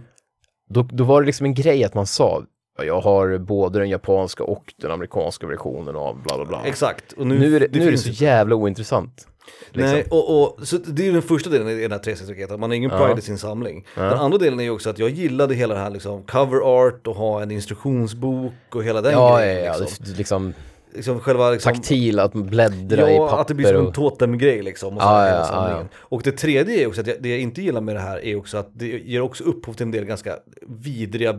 Då, då var det liksom en grej att man sa, "Ja, jag har både den japanska och den amerikanska versionen av bla bla bla. Exakt. Och nu, Nu är det, nu är det så jävla ointressant. Liksom. Nej, och, och så det är den första delen i den här trestegsraketen, man har ingen pride Ja. i sin samling. Ja. Den andra delen är ju också att jag gillade hela det här liksom cover art och ha en instruktionsbok och hela den Ja, ja, grejen. ja, liksom. det- liksom liksom själva liksom, taktil, att bläddra i Ja, papper att det blir som en och... totemgrej liksom. Och, så Ja, här, ja, ja, och det tredje är också att jag, det jag inte gillar med det här är också att det ger också upphov till en del ganska vidriga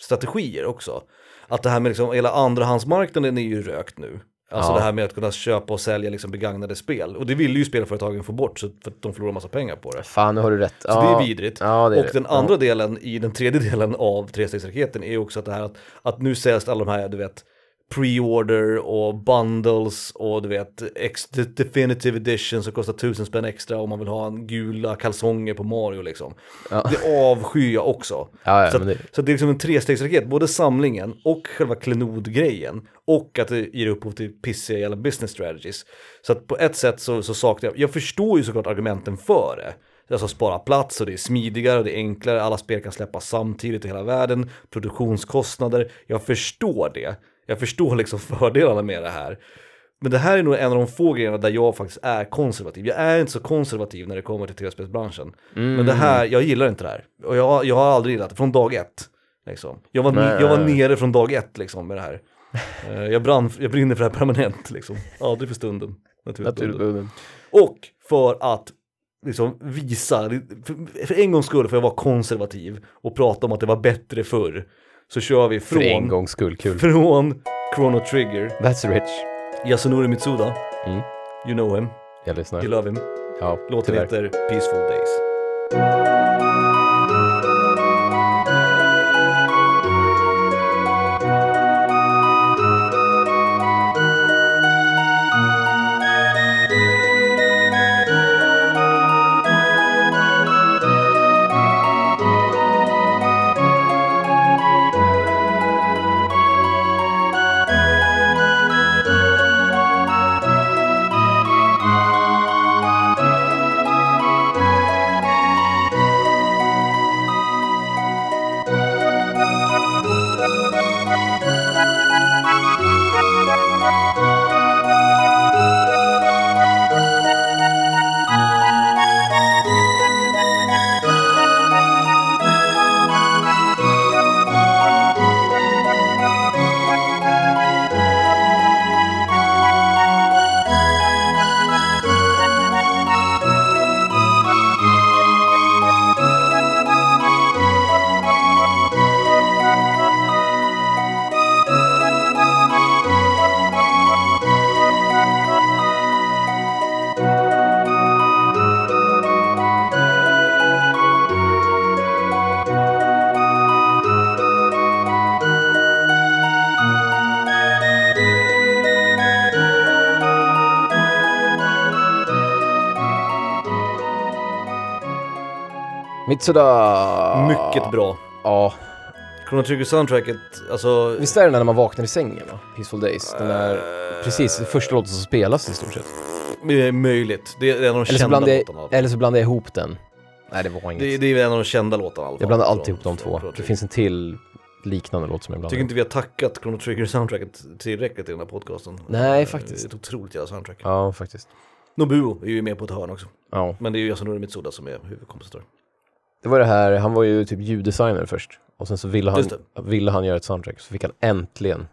business-strategier också. Att det här med liksom, hela andrahandsmarknaden är ju rökt nu. Alltså Ja. det här med att kunna köpa och sälja liksom begagnade spel. Och det vill ju spelföretagen få bort så för att de förlorar massa pengar på det. Fan, nu har du rätt. Så det är vidrigt. Ja, det är och det. den andra delen i den tredje delen av trestegsraketen är ju också att det här att, att nu säljs alla de här, du vet, pre-order och bundles och du vet, ex definitive edition som kostar tusen spänn extra om man vill ha en gula kalsonger på Mario liksom. Ja. Det avskyr jag också. Ja, ja, så, att, det- så att det är liksom en trestegsraket, både samlingen och själva klenodgrejen. Och att det ger upphov till pissiga jävla business strategies. Så att på ett sätt så, så saknar jag, jag förstår ju såklart argumenten för det. Alltså spara plats och det är smidigare och det är enklare, alla spel kan släppas samtidigt i hela världen, produktionskostnader, jag förstår det. Jag förstår liksom fördelarna med det här. Men det här är nog en av de få grejerna där jag faktiskt är konservativ. Jag är inte så konservativ när det kommer till tv-spelsbranschen. Men det här, jag gillar inte det här. Och jag, jag har aldrig gillat det, från dag ett. Liksom. Jag, var, Nej, jag var nere från dag ett liksom med det här. Eh, jag, brann, jag brinner för det här permanent liksom. Aldrig för stunden. Naturbunden. Och för att liksom visa, för, för en gångs skull får jag vara konservativ och prata om att det var bättre förr. Så kör vi För en från, gångs skull, kul. från Chrono Trigger, That's rich. Yasunori Mitsuda, Mm. you know him, Jag lyssnar. you love him. Ja, Låten tyvärr. heter Peaceful Days. Mitsuda! Mycket bra. Ja, Chrono Trigger soundtracket, alltså... visst är det när man vaknar i sängen va? Peaceful Days. Den där, Eh, precis, det första låten som spelas i stort sett. Det är möjligt. Det är en av de Eller kända blandar låtarna. jag, eller så blandar jag ihop den. Nej, det var inget. Det, det är en av de kända låtarna i alla fall. jag blandar alltid ihop de två. Det finns en till liknande låt som jag blandar Tycker inte vi har tackat Chrono Trigger soundtracket tillräckligt i den här podcasten. Nej, Eh, faktiskt. Det är ett otroligt jävla soundtrack. Ja, faktiskt. Nobuo är ju med på ett hörn också. Ja. Men det är ju Yasunori Mitsuda som är huvudkompositör. Det var det här, han var ju typ ljuddesigner först. Och sen så ville han, ville han göra ett soundtrack, så fick han äntligen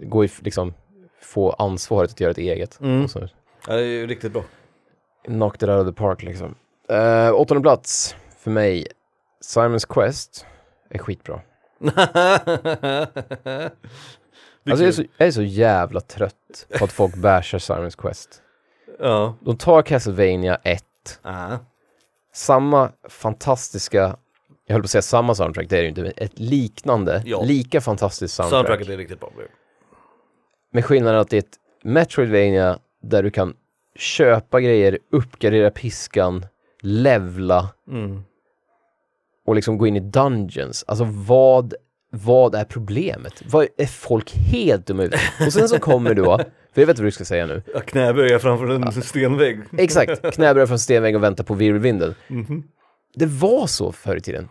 gå i, liksom, få ansvaret att göra ett eget. Mm. Och så Ja, det är ju riktigt bra. knocked it out of the park liksom. Uh, åttonde plats för mig, Simons Quest är skitbra. Alltså jag, är så, jag är så jävla trött på att folk bashar Simons Quest. Ja. De tar Castlevania 1, Ah. Samma fantastiska, jag höll på att säga samma soundtrack, det är det ju inte, men ett liknande, Ja. lika fantastiskt soundtrack. Soundtracket är riktigt bra. Med skillnaden att det är ett Metroidvania där du kan köpa grejer, uppgradera piskan, levla Mm. och liksom gå in i dungeons. Alltså vad, vad är problemet? Vad är folk helt dumma ut? Och sen så kommer du då, jag vet vad du ska säga nu. Jag knäböjer framför en stenvägg. Exakt, knäböja från stenvägg och vänta på virvelvinden. Mhm. Det var så förr i tiden.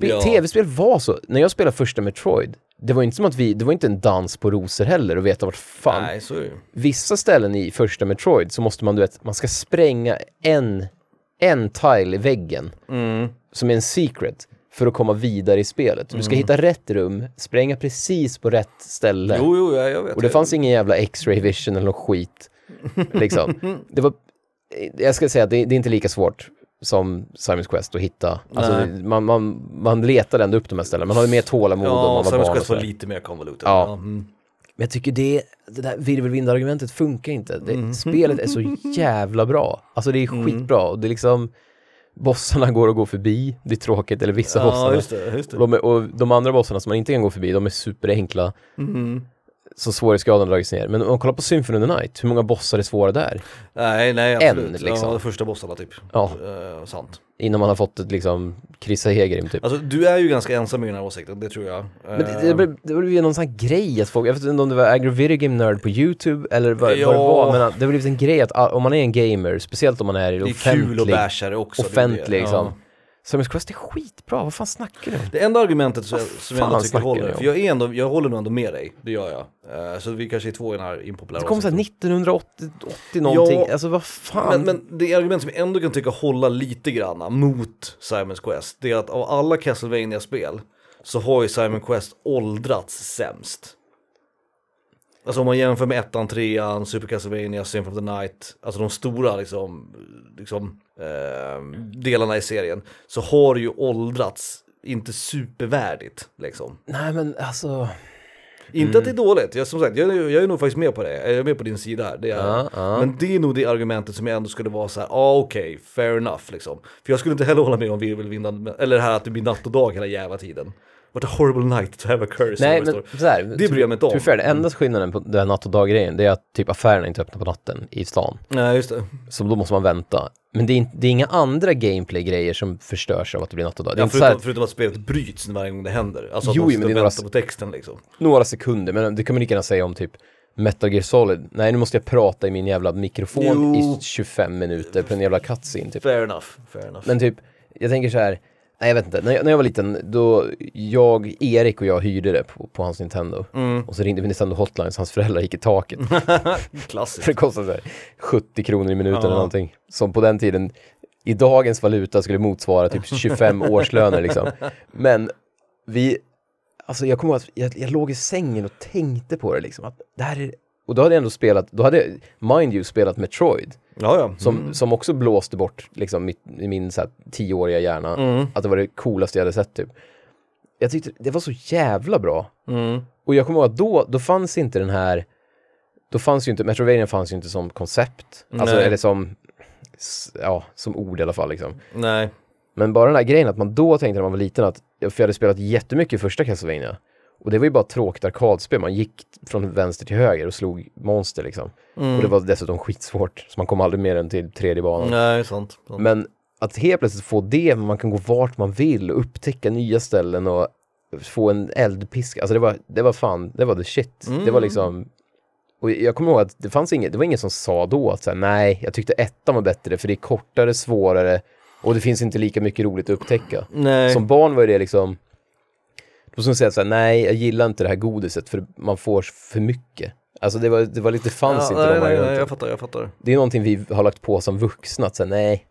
Ja. Tv-spel var så. När jag spelade första Metroid, det var inte som att vi, det var inte en dans på rosor heller och veta vart fan. Nej, så är det. Vissa ställen i första Metroid så måste man, du vet, man ska spränga en, en tile i väggen Mm. som är en secret för att komma vidare i spelet. Du ska hitta rätt rum, spränga precis på rätt ställe. Jo, jo, jag, jag vet. Och det fanns ingen jävla X-ray vision eller någon skit. Liksom. Det var, jag ska säga att det, det är inte lika svårt som Simon's Quest att hitta. Alltså, det- man, man, man letade ändå upp de här ställena. Man hade mer tålamod om Ja, man var Simon's Quest var lite mer convoluted. Ja. Mm. Men jag tycker det, det där virvelvindargumentet funkar inte. Det, Mm. Spelet är så jävla bra. Alltså det är Mm. skitbra och det är liksom Bossarna går att gå förbi, det är tråkigt, eller vissa Ja, bossarna. just det. Just det. Och de, och de andra bossarna som man inte kan gå förbi, de är superenkla. Mm. Så svårighetsgraden har dragits ner. Men om man kollar på Symphony of the Night, hur många bossar är svåra där? Nej, nej, absolut. En, liksom. Ja, första bossarna typ. Ja. Eh, sant. Innan man har fått ett liksom Chrissa Hegerim typ. Alltså, du är ju ganska ensam i den här åsikten, det tror jag. Men det, det, blev, det blev ju någon sån här grej att folk, jag vet inte om det var Agrovirgim Nerd på YouTube eller vad, Ja. vad det var, men det har blivit en grej att ah, om man är en gamer, speciellt om man är det är kul offentlig, det också. offentlig det. liksom. Ja. Simon's Quest är skitbra, vad fan snackar du om? Det enda argumentet som, jag- som jag ändå tycker håller, om? för jag, är ändå, jag håller nog ändå med dig, det gör jag. Eh, så vi kanske är två i den här impopulära Det kom såhär åsikten. 1980 80 någonting, Ja, alltså vad fan? Men, men det argument som jag ändå kan tycka hålla lite granna mot Simon's Quest, det är att av alla castlevania spel så har ju Simon Quest åldrats sämst. Alltså om man jämför med ettan, trean, Super Castlevania, Symphony of the Night, alltså de stora liksom, liksom eh, delarna i serien, så har det ju åldrats inte supervärdigt liksom. Nej men alltså, Inte att det är dåligt, jag, som sagt, jag, är- jag är nog faktiskt med på det, jag är med på din sida här. Det är, Ja, ja. Men det är nog det argumentet som jag ändå skulle vara så här, ah, okej, fair enough liksom. För jag skulle inte heller hålla med om virvelvinden, eller det här att det blir natt och dag hela jävla tiden. What a horrible night to have a curse. nej men det står. såhär, Det bryr jag mig inte om. Fair, enda skillnaden på den här natt och dag-grejen, det är att typ affärerna inte öppnar på natten i stan. Nej, just det. Så då måste man vänta. Men det är, det är inga andra gameplay-grejer som förstörs av att det blir natt och dag. Ja, så här, förutom, förutom att spelet bryts varje gång det händer. Alltså att Jo, man men måste det är vänta några- på texten liksom. några sekunder, men det kan man lika gärna säga om typ Metal Gear Solid. Nej, nu måste jag prata i min jävla mikrofon Jo. i 25 minuter på en jävla cutscene typ. Fair enough, fair enough. Men typ, jag tänker så här, nej jag vet inte, när jag, när jag var liten, då jag, Erik och jag hyrde det på, på hans Nintendo. Mm. Och så ringde vi Nintendo Hotline så hans föräldrar gick i taket. Klassiskt. För det kostade så här 70 kronor i minuten Ja. eller någonting. Som på den tiden, i dagens valuta skulle motsvara typ 25 årslöner liksom. Men vi, alltså jag kommer ihåg att jag, jag låg i sängen och tänkte på det liksom. Att det här är, och då hade jag ändå spelat, då hade jag, mind you, spelat Metroid. Ja, ja. Som, som också blåste bort liksom mitt, i min så här, tioåriga hjärna. Mm. Att det var det coolaste jag hade sett typ. Jag tyckte det var så jävla bra. Mm. Och jag kommer ihåg att då, då fanns inte den här, då fanns ju inte, Metrovania fanns ju inte som koncept. Alltså, eller som, ja, som ord i alla fall liksom. Nej. Men bara den här grejen att man då tänkte när man var liten att, för jag hade spelat jättemycket i första Castlevania. Och det var ju bara tråkigt arkadspel, man gick från vänster till höger och slog monster liksom. Mm. Och det var dessutom skitsvårt, så man kom aldrig mer än till tredje banan. Nej, sant. sant. Men att helt plötsligt få det, man kan gå vart man vill och upptäcka nya ställen och få en eldpiska, alltså det var, det var fan, det var the shit. Det var liksom, och jag kommer ihåg att det fanns inget, det var ingen som sa då att så här, nej, jag tyckte ettan var bättre för det är kortare, svårare och det finns inte lika mycket roligt att upptäcka. Nej. Som barn var det liksom, då som säga så här, nej, jag gillar inte det här godiset för man får för mycket. Alltså det var, det var lite, fanns ja, inte nej, de nej, nej, jag fattar, jag fattar. Det är någonting vi har lagt på som vuxna, att säga nej,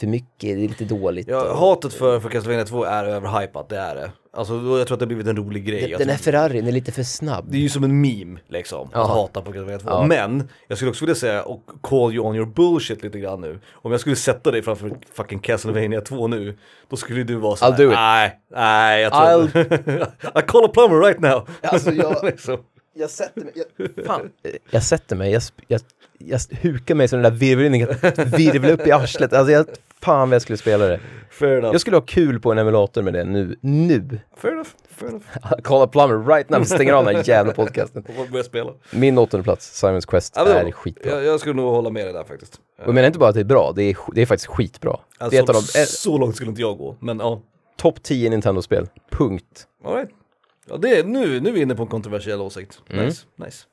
för mycket, det är lite dåligt. Ja, och- hatet för, för Castlevania 2 är överhypat, det är det. Alltså jag tror att det har blivit en rolig grej. den, den här Ferrarin är lite för snabb. det är ju som en meme liksom, Ja. att hata på Castlevania 2. Ja. Men, jag skulle också vilja säga, och call you on your bullshit lite grann nu. Om jag skulle sätta dig framför fucking Castlevania 2 nu, då skulle du vara I'll såhär, do it. nej, nej, jag tror I call a plumber right now. Alltså, jag- liksom. Jag sätter mig, jag, fan. Jag sätter mig, jag, sp- jag, jag hukar mig så den där virvelningen virvlar upp i arslet. Alltså jag, fan vad jag skulle spela det. Fair enough. Jag skulle ha kul på en emulator med det nu, nu. Fair enough, fair enough. Call a plumber right now, stänger av den här jävla podcasten. Börja spela. Min åttonde plats, Simons Quest, Ja, är skitbra. Jag, jag skulle nog hålla med dig där faktiskt. Jag menar inte bara att det är bra, det är, det är faktiskt skitbra. Alltså, det är ett av de, eh, så långt skulle inte jag gå, men ja. topp 10 Nintendo-spel, punkt. All right. Ja, det är, nu, nu är vi inne på en kontroversiell åsikt. Mm. Nice, nice.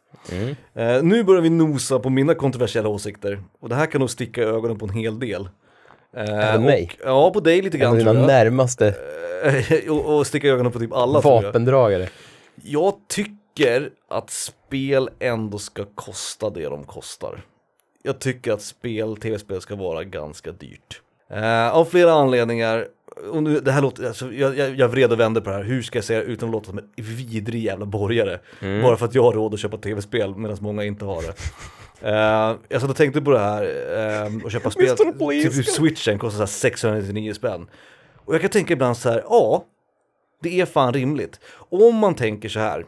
Eh, nu börjar vi nosa på mina kontroversiella åsikter. Och det här kan nog sticka i ögonen på en hel del. Eh, Även mig? Och, ja, på dig lite En av grann dina närmaste Eh, och, och sticka ögonen på typ alla tror jag. vapendragare. Jag tycker att spel ändå ska kosta det de kostar. Jag tycker att spel, tv-spel ska vara ganska dyrt. Eh, av flera anledningar. Och nu, det här låter, alltså, jag, jag, jag vred och vände på det här, hur ska jag säga det utan att låta som en vidrig jävla borgare? Mm. Bara för att jag har råd att köpa tv-spel medan många inte har det. Uh, jag satt och tänkte på det här eh, och köpa spel. Please. typ switchen kostar så här 699 spänn. Och jag kan tänka ibland så här, ja, det är fan rimligt. Om man tänker så här,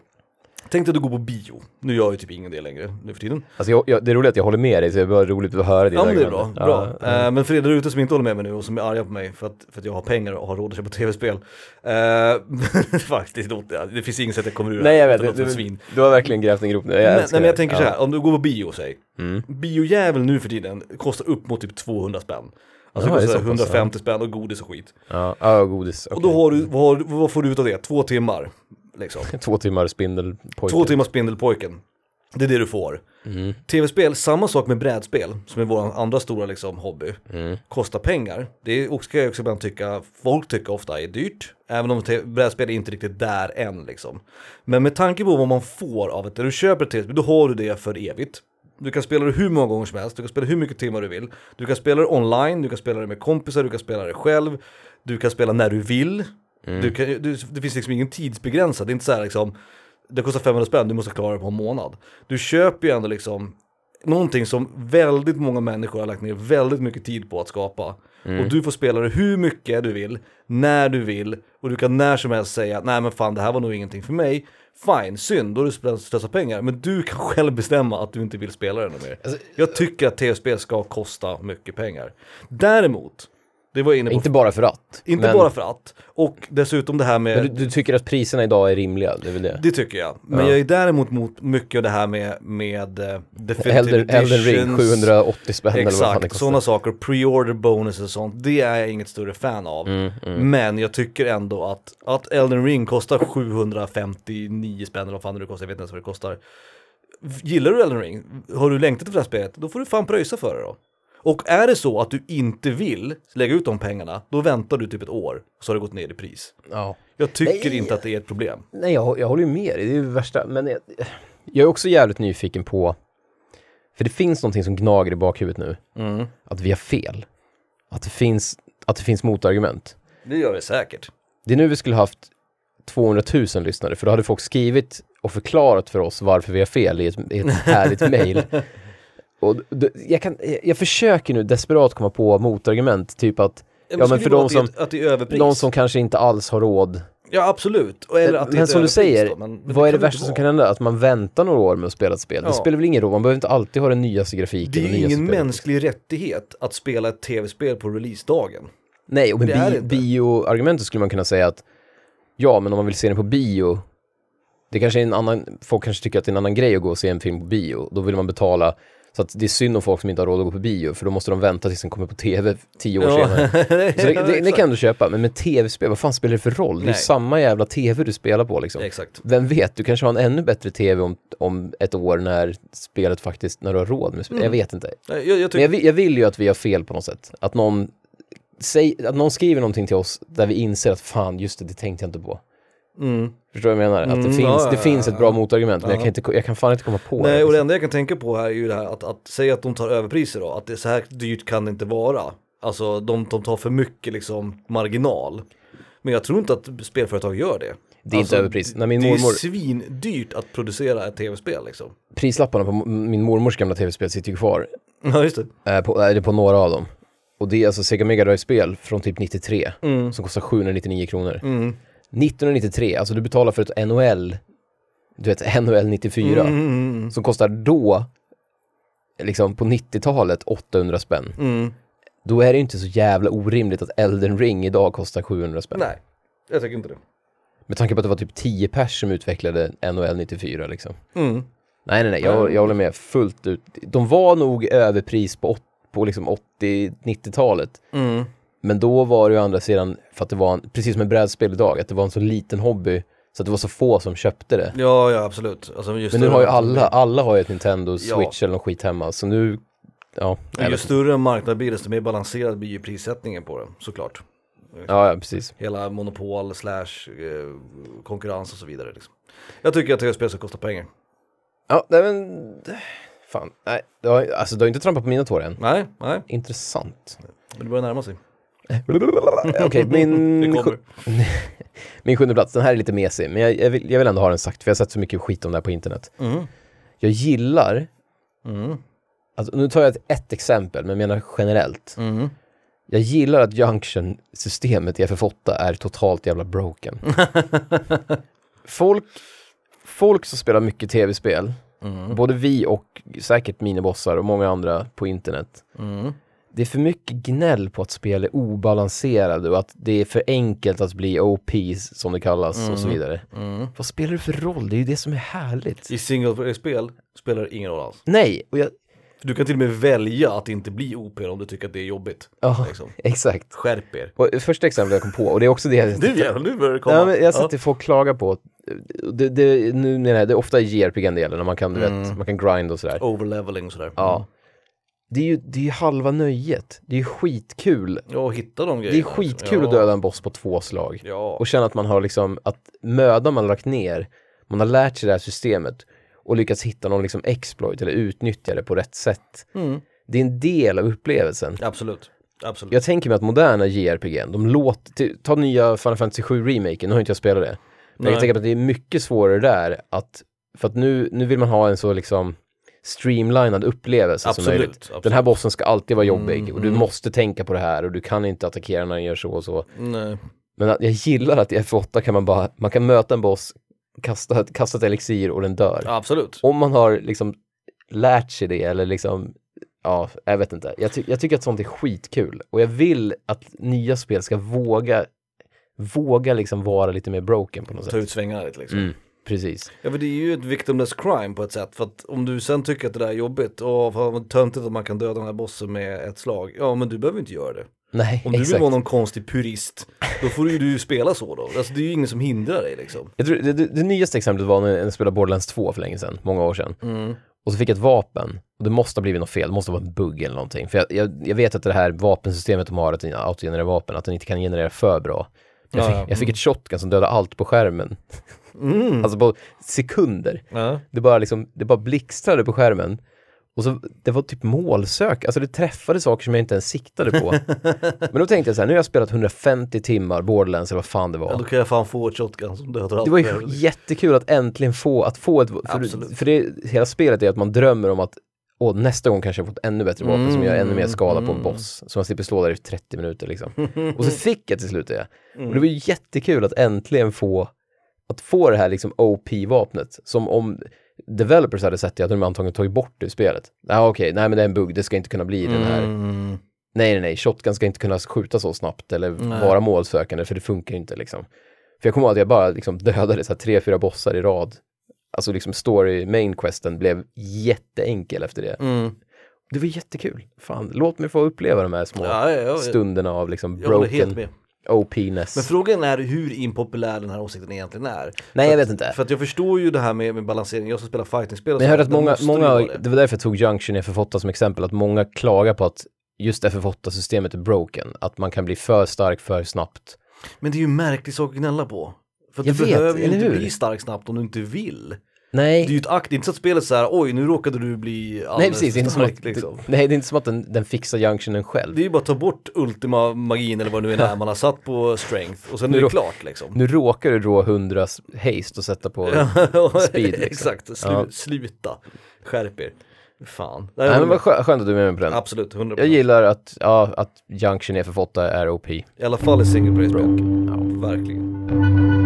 tänk dig att du går på bio, nu gör jag ju typ ingen det längre nu för tiden. Alltså jag, jag, det är roligt att jag håller med dig, så det är bara roligt att höra dina Ja men det är bra, bra. Ja, ja. Eh, men för er där ute som inte håller med mig nu och som är arga på mig för att, för att jag har pengar och har råd att köpa tv-spel. Uh, faktiskt, det, det finns inget sätt jag kommer ur det Nej jag vet, du, du, du har verkligen grävt en grop nu. Jag nej, älskar men jag det. tänker ja. så här, om du går på bio säg. Mm. Biojävel nu för tiden kostar upp mot typ 200 spänn. Alltså Jaha, det det kostar så pass, 150 spänn och godis och skit. Ja, ja godis. Och okej. då har du, vad, har, vad får du ut av det? Två timmar. Liksom. Två timmar spindelpojke. Två timmar Spindelpojken. Det är det du får. Mm. Tv-spel, samma sak med brädspel, som är vår andra stora liksom, hobby. Mm. Kostar pengar. Det är, ska jag också ibland tycka, folk tycker ofta är dyrt. Även om brädspel är inte riktigt där än liksom. Men med tanke på vad man får av ett, när du köper ett tv-spel, då har du det för evigt. Du kan spela det hur många gånger som helst, du kan spela hur mycket timmar du vill. Du kan spela det online, du kan spela det med kompisar, du kan spela det själv. Du kan spela när du vill. Du kan, du, det finns liksom ingen tidsbegränsad, det är inte så här liksom det kostar 500 spänn, du måste klara det på en månad. Du köper ju ändå liksom någonting som väldigt många människor har lagt ner väldigt mycket tid på att skapa. Och du får spela det hur mycket du vill, när du vill och du kan när som helst säga nej men fan det här var nog ingenting för mig. Fine, synd, då har du slösat pengar. Men du kan själv bestämma att du inte vill spela det mer. Alltså, Jag tycker att tv-spel ska kosta mycket pengar. Däremot, det var jag inne på, Inte bara för att. inte men, bara för att, och dessutom det här med... Du, du tycker att priserna idag är rimliga, det är väl det? Det tycker jag. Men Ja. jag är däremot mot mycket av det här med, med definitive Elden, Elden Ring, editions. 780 spänn eller vad fan det Exakt, kostar. sådana saker, pre-order bonuses och sånt, det är jag inget större fan av. Mm, mm. Men jag tycker ändå att, att Elden Ring kostar 759 spänn eller vad fan det kostar, jag vet inte ens vad det kostar. Gillar du Elden Ring? Har du längtat efter det här spelet? Då får du fan pröjsa för det då. Och är det så att du inte vill lägga ut de pengarna, då väntar du typ ett år, så har det gått ner i pris. Ja. Jag tycker Nej. inte att det är ett problem. Nej, jag, jag håller ju med dig, det är ju det värsta. Men jag, jag är också jävligt nyfiken på, för det finns någonting som gnager i bakhuvudet nu, Mm. att vi har fel. Att det finns, att det finns motargument. Det gör det säkert. Det är nu vi skulle haft 200 000 lyssnare, för då hade folk skrivit och förklarat för oss varför vi har fel i ett, i ett härligt mejl. Och d- jag, kan, jag, försöker nu desperat komma på motargument, typ att Ja, men för det de att det som- Att det är överpris. någon som kanske inte alls har råd. Ja absolut. Eller att det Men som du säger, då, men- men vad är det värsta som kan hända? Att man väntar några år med att spela ett spel. Ja. Det spelar väl ingen roll, man behöver inte alltid ha den nyaste grafiken. Det är ju ingen mänsklig rättighet att spela ett tv-spel på releasedagen. Nej, och med Det bi- bioargumentet skulle man kunna säga att ja, men om man vill se den på bio, det kanske är en annan, folk kanske tycker att det är en annan grej att gå och se en film på bio, då vill man betala Så det är synd om folk som inte har råd att gå på bio, för då måste de vänta tills den kommer på tv tio år senare. Så det, det, det kan du köpa, men med tv-spel, vad fan spelar det för roll? Det är ju Nej. samma jävla tv du spelar på liksom. Exakt. Vem vet, du kanske har en ännu bättre tv om, om ett år när spelet faktiskt, när du har råd med spel. Jag vet inte. Nej, Jag, jag Men tycker, jag, vill- jag vill ju att vi har fel på något sätt. Att någon, säg, att någon skriver någonting till oss där vi inser att fan, just det, det tänkte jag inte på. Mm. Förstår du vad jag menar? Att det, Mm, finns, ja, det finns ett bra motargument, men jag, Ja. kan inte, jag kan fan inte komma på Nej, det. och det liksom. enda jag kan tänka på här är ju det här att, att säga att de tar överpriser då, att det är så här dyrt kan det inte vara. Alltså de, de tar för mycket liksom marginal. Men jag tror inte att spelföretag gör det. Det är Alltså, inte överpris. När min det är mormor, svindyrt att producera ett tv-spel liksom. prislapparna på min mormors gamla tv-spel sitter ju kvar. Ja just det. Eh, på, äh, på några av dem. Och det är alltså Sega Mega Drive-spel från typ 93, Mm. som kostar 799 kronor. Mm. 1993, alltså du betalar för ett NHL, du vet NHL 94, Mm, mm, som kostar då, liksom på 90-talet, 800 spänn. mm. Då är det ju inte så jävla orimligt att Elden Ring idag kostar 700 spänn. Nej, jag tycker inte det. Med tanke på att det var typ 10 pers som utvecklade NHL 94 liksom. Mm. Nej, nej, nej, jag, jag håller med fullt ut. De var nog överpris på, på liksom 80-90-talet. Mm. Men då var det ju å andra sidan, för att det var, en, precis som med brädspel idag, att det var en så liten hobby så att det var så få som köpte det. Ja, ja absolut. Alltså, Men nu har ju alla, alla har ju ett Nintendo Ja. Switch eller något skit hemma, så nu, ja, Ju större en marknad blir desto mer balanserad blir ju prissättningen på det, såklart. ja, ja, precis. Hela monopol slash eh, konkurrens och så vidare liksom. Jag tycker att tv-spel ska kosta pengar. Ja, nej men, fan, nej, det har, alltså du har inte trampat på mina tår än. Nej, nej, Intressant. men det börjar närma sig. Okej, min, kommer. min sjunde plats, den här är lite mesig, men jag, jag, vill, jag vill ändå ha den sagt, för jag har sett så mycket skit om det här på internet. Mm. Jag gillar, Mm. alltså, nu tar jag ett, ett exempel, men jag menar generellt. Mm. Jag gillar att Junction-systemet i FF8 är totalt jävla broken. folk, folk som spelar mycket tv-spel, Mm. både vi och säkert minibossar och många andra på internet, Mm. Det är för mycket gnäll på att spel är obalanserade och att det är för enkelt att bli OPs som det kallas och så vidare. Mm. Vad spelar det för roll? Det är ju det som är härligt. I single-spel spelar det ingen roll alls. Nej, och jag... Du kan till och med välja att inte bli OP om du tycker att det är jobbigt. Ja, Liksom. exakt. Skärp er. Och första exemplet jag kom på, och det är också det Nu jävlar, nu börjar det komma. Ja, men jag har sett det folk klaga på. Det, det, nu menar jag, det är ofta i JRPG-delen när man kan, du Mm. vet, man kan grind och sådär. Overleveling och sådär. Ja. Det är ju det är ju halva nöjet. Det är ju skitkul. Ja, hitta de grejerna. Det är skitkul ja. att döda en boss på två slag. Ja. Och känna att man har liksom, att mödan man har lagt ner, man har lärt sig det här systemet och lyckats hitta någon liksom exploit eller utnyttja det på rätt sätt. Mm. Det är en del av upplevelsen. Absolut. Absolut. Jag tänker mig att moderna JRPG, de låter, ta nya Final Fantasy 7 remaken, nu har inte jag spelat det. Men jag Nej. tänka mig att det är mycket svårare där att, för att nu, nu vill man ha en så liksom streamlinad upplevelse som Absolut, möjligt. absolut. Den här bossen ska alltid vara jobbig Mm, och du mm. måste tänka på det här och du kan inte attackera när den gör så och så. Nej. Men jag gillar att i F8 kan man bara, man kan möta en boss, kasta, kasta ett elixir och den dör. Absolut. Om man har liksom lärt sig det eller liksom, ja, jag vet inte. Jag, ty jag tycker att sånt är skitkul och jag vill att nya spel ska våga, våga liksom vara lite mer broken på något Ta sätt. ut svängarna lite liksom. Mm, precis. Ja men det är ju ett victimless crime på ett sätt. För att om du sen tycker att det där är jobbigt och vad töntigt att man kan döda den här bossen med ett slag. Ja men du behöver inte göra det. Nej, Om du exakt. vill vara någon konstig purist, då får ju du spela så då. Alltså det är ju ingen som hindrar dig liksom. Jag tror, det, det, det nyaste exemplet var när jag spelade Borderlands 2 för länge sedan, många år sedan. Mm. Och så fick jag ett vapen. Och det måste ha blivit något fel, det måste vara en bugg eller någonting. För jag, jag, jag vet att det här vapensystemet de har, att den autogenererar vapen, att den inte kan generera för bra. Jag Ja, fick, ja. jag fick ett shotgun som dödade allt på skärmen. Mm. Alltså på sekunder. Ja. Det bara liksom, det bara blixtrade på skärmen. Och så, det var typ målsök, alltså det träffade saker som jag inte ens siktade på. Men då tänkte jag så här, nu har jag spelat 150 timmar Borderlands eller vad fan det var. ja, då kan jag fan få ett shotgun som dödar allt. Det var ju jättekul att äntligen få, att få ett, för, för det, hela spelet är att man drömmer om att Åh, nästa gång kanske jag får ett ännu bättre vapen som gör ännu mer skada på en boss. Så man slipper slå där i 30 minuter liksom. Och så fick jag till slut det. Och det var ju jättekul att äntligen få, att få det här liksom OP-vapnet. Som om developers hade sett det, att de antagligen tagit bort det ur spelet. Ja okej, nej men det är en bugg, det ska inte kunna bli den här. Mm. Nej nej nej, shotgun ska inte kunna skjuta så snabbt eller vara målsökande för det funkar inte liksom. För jag kommer ihåg att jag bara liksom dödade så här tre, fyra bossar i rad. Alltså liksom story main questen blev jätteenkel efter det. Mm. Det var jättekul. Fan, låt mig få uppleva de här små Ja, ja, ja, stunderna av liksom jag broken. OP-ness. Men frågan är hur impopulär den här åsikten egentligen är. Nej, jag vet inte. För att jag förstår ju det här med, med balansering, jag som spelar fightingspel och Men jag hörde att många, många det var därför jag tog Junction i FF8 som exempel, att många klagar på att just FF8-systemet är broken, att man kan bli för stark för snabbt. Men det är ju en märklig sak att gnälla på. För att Jag du vet, behöver ju inte hur? bli stark snabbt om du inte vill. Nej, Det är ju ett akt, det är inte så att spelet så här, oj nu råkade du bli nej precis, det är, inte som stark, att, liksom. nej, det är inte som att den, den fixar Junctionen själv. Det är ju bara att ta bort ultima magin eller vad det nu är man har satt på strength och sen Nu är det rå- klart liksom. Nu råkar du dra 100 haste och sätta på... Speed, liksom. Exakt, Slu, Ja. sluta. Skärp er. Fan. Nej men vad skö- skönt att du är med mig på den. Absolut, 100%. Jag gillar att, ja, att Junction i FF8 är OP. I alla fall i single player spel. Broken. Ja. Verkligen.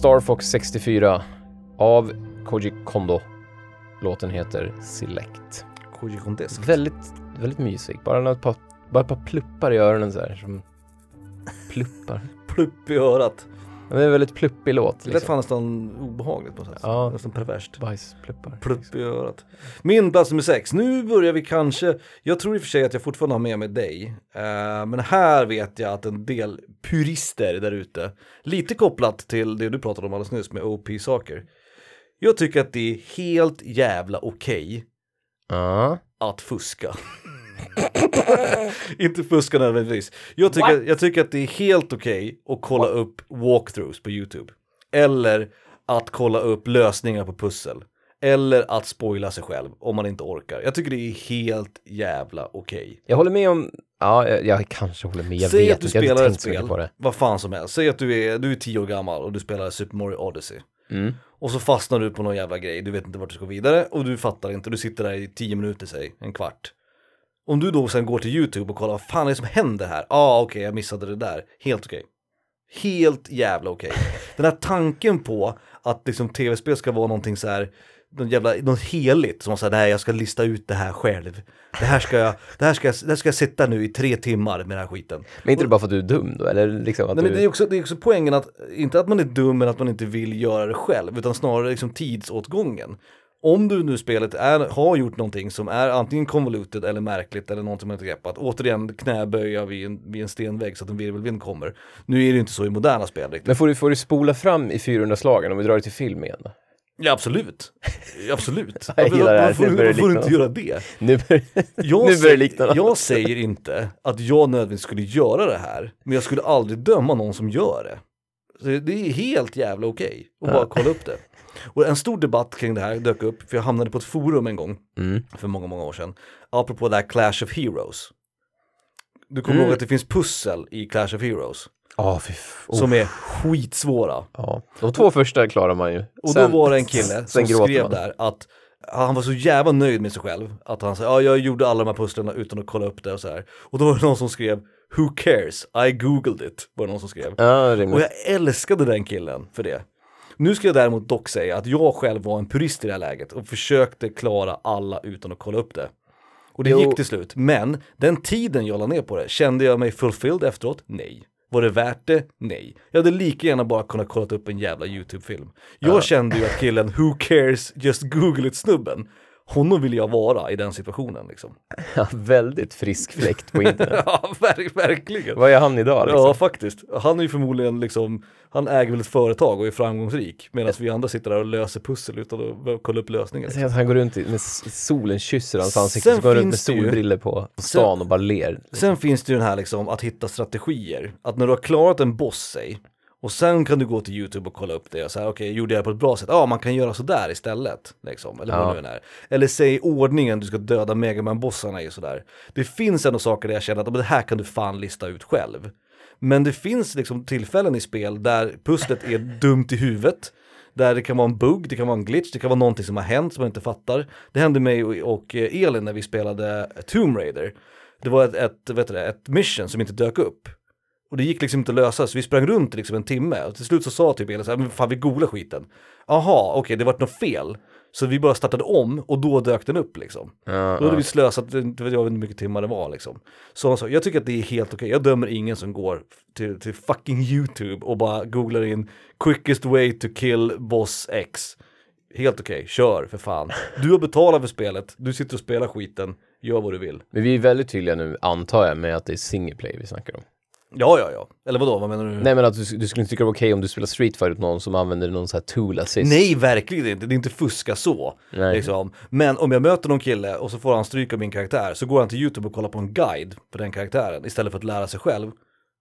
Star Fox 64 av Koji Kondo. Låten heter Select. Koji Kondesk. Väldigt, väldigt mysig. Bara ett par, bara ett par pluppar i öronen så här. Som pluppar. Plupp i örat. Det är en väldigt pluppig låt. Det lät Liksom. fan nästan obehagligt på något sätt. Ja. Nästan perverst. Bajspluppar. Plupp i örat. Min plats nummer sex. Nu börjar vi kanske, jag tror i och för sig att jag fortfarande har med mig dig. Eh, men här vet jag att en del purister där ute, lite kopplat till det du pratade om alldeles nyss med OP-saker. Jag tycker att det är helt jävla okej Ja. att fuska. Inte fuska nödvändigtvis. Jag tycker, jag tycker att det är helt okej att kolla upp walkthroughs på YouTube. Eller att kolla upp lösningar på pussel. Eller att spoila sig själv om man inte orkar. Jag tycker det är helt jävla okej. Jag håller med om, ja, jag, jag kanske håller med. Jag Säg vet att du inte, spelar ett spel, vad fan som helst. Säg att du är, du är tio år gammal och du spelar Super Mario Odyssey. Mm. Och så fastnar du på någon jävla grej, du vet inte vart du ska vidare och du fattar inte, du sitter där i tio minuter säg, en kvart. Om du då sen går till YouTube och kollar vad fan är det som händer här? Ja ah, okej jag missade det där, helt okej. Helt jävla okej. Den här tanken på att liksom tv-spel ska vara någonting så här, någon jävla, något heligt som säger nej jag ska lista ut det här själv. Det här ska jag, det här ska jag, det här ska jag sitta nu i tre timmar med den här skiten. Men inte det bara för att du är dum då? Eller liksom att Nej, men du... det, är också, det är också poängen att, inte att man är dum men att man inte vill göra det själv, utan snarare liksom tidsåtgången. Om du nu spelet är, har gjort någonting som är antingen convoluted eller märkligt eller någonting man inte greppat, återigen knäböja vid en, vid en stenvägg så att en virvelvind kommer. Nu är det inte så i moderna spel riktigt. Men får du, får du spola fram i 400 slagen om vi drar det till film igen? Ja absolut, absolut. Jag gillar det här. Varför får du inte göra det? Nu börjar, Jag, nu börjar det likna något. jag säger inte att jag nödvändigtvis skulle göra det här, men jag skulle aldrig döma någon som gör det. Så det är helt jävla okej att Ja. bara kolla upp det. Och en stor debatt kring det här dök upp, för jag hamnade på ett forum en gång, Mm. för många, många år sedan, apropå det här Clash of Heroes. Du kommer Mm. ihåg att det finns pussel i Clash of Heroes, f- oh. som är skitsvåra. Ja, de två första klarar man ju. Och Sen- då var det en kille som skrev man. där att han var så jävla nöjd med sig själv att han sa ja jag gjorde alla de här pusslerna utan att kolla upp det och så här. Och då var det någon som skrev Who cares? I googled it, var det någon som skrev. Ja, Och jag älskade den killen för det. Nu ska jag däremot dock säga att jag själv var en purist i det här läget och försökte klara alla utan att kolla upp det. Och det Jo. gick till slut, men den tiden jag la ner på det, kände jag mig fulfilled efteråt? Nej. Var det värt det? Nej. Jag hade lika gärna bara kunnat kolla upp en jävla YouTube-film. Jag kände ju att killen Who cares, just google it snubben Honom vill jag vara i den situationen liksom. Ja, väldigt frisk fläkt på internet. ja, ver- verkligen. Vad är han idag liksom? Ja, faktiskt. Han är ju förmodligen liksom, han äger väl ett företag och är framgångsrik medan vi andra sitter där och löser pussel utan att kolla upp lösningar. Säger att han går runt i- med solen kysser hans ansikte, Sen så går runt med solbriller på, på stan och bara ler. Sen finns det ju den här liksom att hitta strategier. Att när du har klarat en boss, säg, och sen kan du gå till YouTube och kolla upp det och säga okej, gjorde jag det på ett bra sätt? Ja, man kan göra sådär istället. Liksom, eller vad Ja. det nu är. Eller säg ordningen du ska döda Megaman-bossarna i sådär. Det finns ändå saker där jag känner att "Men det här kan du fan lista ut själv. Men det finns liksom tillfällen i spel där pusslet är dumt i huvudet. Där det kan vara en bugg, det kan vara en glitch, det kan vara någonting som har hänt som man inte fattar. Det hände mig och, eh, Elin när vi spelade Tomb Raider. Det var ett, ett, vet du ett mission som inte dök upp. Och det gick liksom inte att lösa, så vi sprang runt liksom en timme. Och till slut så sa typ Elin så här, men fan vi googlar skiten. Aha, okej det vart något fel. Så vi bara startade om och då dök den upp liksom. Ja, Då hade ja. vi slösat, inte vet jag hur mycket timmar det var liksom. Så, så jag tycker att det är helt okej, jag dömer ingen som går till, till fucking YouTube och bara googlar in quickest way to kill boss X. Helt okej, kör för fan. Du har betalat för spelet, du sitter och spelar skiten, gör vad du vill. Men vi är väldigt tydliga nu, antar jag, med att det är single play vi snackar om. Ja, ja, ja. Eller vadå, vad menar du? Nej men att du, du skulle inte tycka det var okej om du spelar Street Fighter åt någon som använder någon sån här tool assist. Nej, verkligen inte. Det är inte fuska så. Nej. Liksom. Men om jag möter någon kille och så får han stryk av min karaktär så går han till YouTube och kollar på en guide på den karaktären istället för att lära sig själv.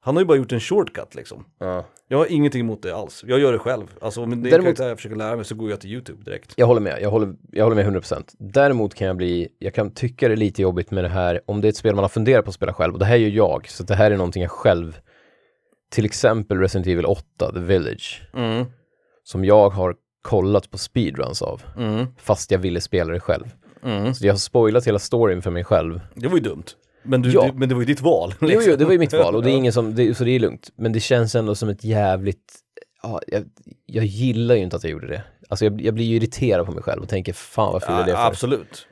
Han har ju bara gjort en shortcut liksom. Ja. Jag har ingenting emot det alls. Jag gör det själv. Alltså om det är Däremot- karaktär jag försöker lära mig så går jag till YouTube direkt. Jag håller med, jag håller, jag håller med 100%. Däremot kan jag bli, jag kan tycka det är lite jobbigt med det här, om det är ett spel man har funderat på att spela själv, och det här gör jag, så det här är någonting jag själv, till exempel Resident Evil 8, The Village, Mm, som jag har kollat på speedruns av, mm, fast jag ville spela det själv. mm. Så jag har spoilat hela storyn för mig själv. Det var ju dumt. Men, du, Ja. du, men det var ju ditt val. Jo, liksom. jo, det var ju mitt val och det är ingen som, det, så det är lugnt. Men det känns ändå som ett jävligt, ja, jag, jag gillar ju inte att jag gjorde det. Alltså jag, jag blir ju irriterad på mig själv och tänker, fan varför gjorde jag det Ja, för? absolut.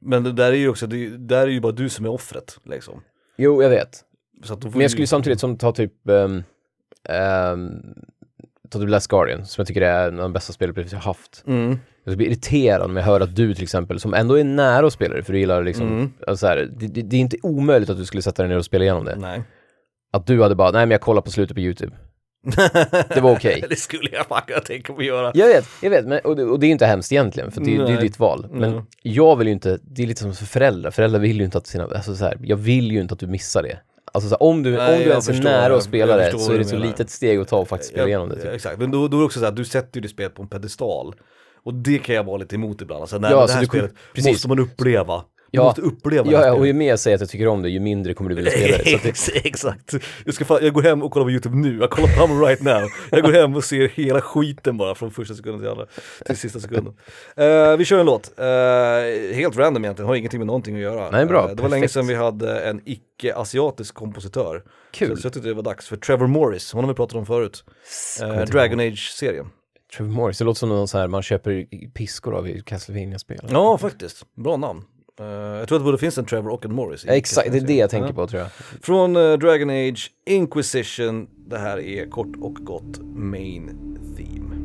Men det där är ju också, det, där är ju bara du som är offret liksom. Jo, jag vet. Men jag skulle ju samtidigt som ta typ, um, ta typ Last Guardian, som jag tycker är en av de bästa spelupplevelser jag haft. Mm. Jag blir irriterad när jag hör att du till exempel, som ändå är nära att spela det, för du gillar liksom, Mm. alltså så här, det, det, det är inte omöjligt att du skulle sätta dig ner och spela igenom det. Nej. Att du hade bara, nej men jag kollar på slutet på YouTube. Det var okej. det skulle jag fan kunna tänka på att göra. Jag vet, jag vet, men, och, det, och det är inte hemskt egentligen, för det, det är ditt val. Men Mm. jag vill ju inte, det är lite som för föräldrar, föräldrar vill ju inte att sina, alltså så här, jag vill ju inte att du missar det. Alltså så här, om du, Nej, om du jag ens är nära att spela jag det så är det du så litet steg att ta och faktiskt spela Ja, igenom det. Typ. Exakt, men då, då är det också så här, du sätter ju det spelet på en pedestal. Och det kan jag vara lite emot ibland. Alltså, nej, Ja, det här spelet precis. måste man uppleva. Du Ja. måste uppleva det Ja, här ja, och ju mer jag säger att jag tycker om det, ju mindre kommer du vilja spela det. Det Exakt. Jag, ska fan, jag går hem och kollar på YouTube nu, jag kollar på right now. Jag går hem och ser hela skiten bara från första sekunden till andra, till sista sekunden. Eh, vi kör en låt, Eh, helt random egentligen, har ingenting med någonting att göra. Nej, bra. Eh, det var länge Perfekt. sedan vi hade en icke-asiatisk kompositör. Kul. Så, jag tyckte det var dags för Trevor Morris, honom har vi pratat om förut. Dragon Age-serien. Trevor Morris, det låter som någon så här man köper piskor av i Castlevania-spel. Ja, faktiskt. Bra namn. Eh, jag tror att det både finns en Trevor och en Morris. Ja, exakt, det är det jag tänker på tror jag. Från eh, Dragon Age Inquisition, det här är kort och gott Main Theme.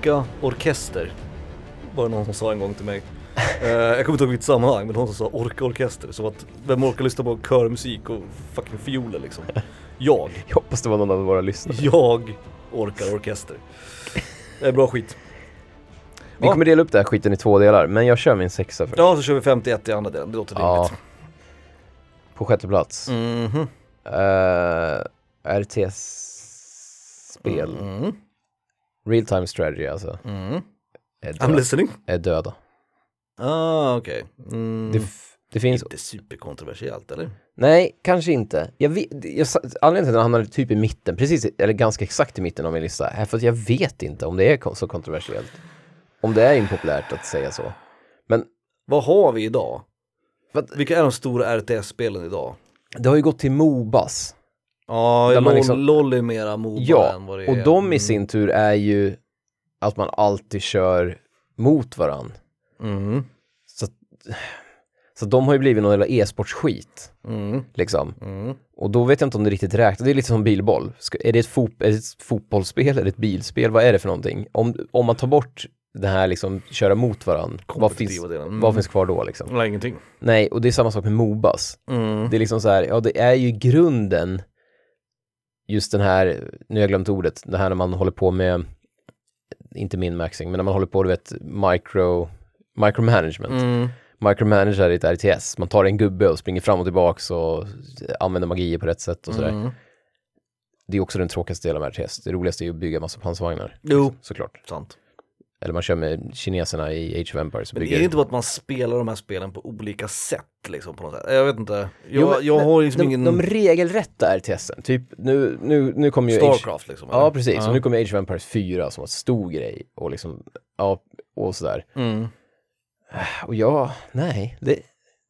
Orka orkester. Var det någon som sa en gång till mig. Eh, jag kommer inte ihåg vilket sammanhang, men någon som sa orka orkester. Som att, vem orkar lyssna på körmusik och fucking fioler liksom? Jag. Jag hoppas det var någon av våra lyssnare. Jag orkar orkester. Det är bra skit. Vi Ja. kommer dela upp den här skiten i två delar, men jag kör min sexa först. Ja, så kör vi 51 i andra delen, det låter Ja. rimligt. På sjätte plats. Mhm. Uh, RTS-spel. Mm. Real time strategy alltså. Mm. Är, I'm död, listening. är döda. Ah, okej. Mm. Det, f- det finns... Inte superkontroversiellt eller? Nej, kanske inte. Jag vet, jag, anledningen till att den hamnar typ i mitten, precis, eller ganska exakt i mitten av min lista, är för att jag vet inte om det är så kontroversiellt. Om det är impopulärt att säga så. Men Vad har vi idag? Vilka är de stora RTS-spelen idag? det har ju gått till Mobas. Ja, Där LOL, liksom- LOL är mera Moba Ja, än vad det är. och de i Mm. sin tur är ju att man alltid kör mot varann. Mm. Så, så de har ju blivit någon jävla e-sportsskit, Mm. liksom. Mm. Och då vet jag inte om det riktigt räknas. Det är lite som bilboll. Ska, är, det ett fot, är det ett fotbollsspel eller ett bilspel? Vad är det för någonting? Om, om man tar bort det här liksom köra mot varandra, vad finns. Mm. vad finns kvar då liksom? Nej, ingenting. Nej, och det är samma sak med Mobas. Mm. Det är liksom så här, ja det är ju grunden just den här, nu har jag glömt ordet, det här när man håller på med, inte min-maxing, men när man håller på, du vet, micro, micromanagement. Mm. Micromanager i ett RTS, man tar en gubbe och springer fram och tillbaks och använder magier på rätt sätt och sådär. Mm. Det är också den tråkigaste delen av RTS. Det roligaste är ju att bygga massa pansarvagnar. Jo, Såklart. sant. Eller man kör med kineserna i Age of Empires. Men bygger... är det inte bara att man spelar de här spelen på olika sätt liksom på något sätt? Jag vet inte. Jag, Jo, jag har liksom de, ingen de regelrätta RTSen, typ nu, nu, nu kommer ju Age... Starcraft liksom. Ja, eller? precis. Ja. Och nu kommer Age of Empires 4 som var en stor grej och liksom, ja, och sådär. Mm. Och ja, nej, det,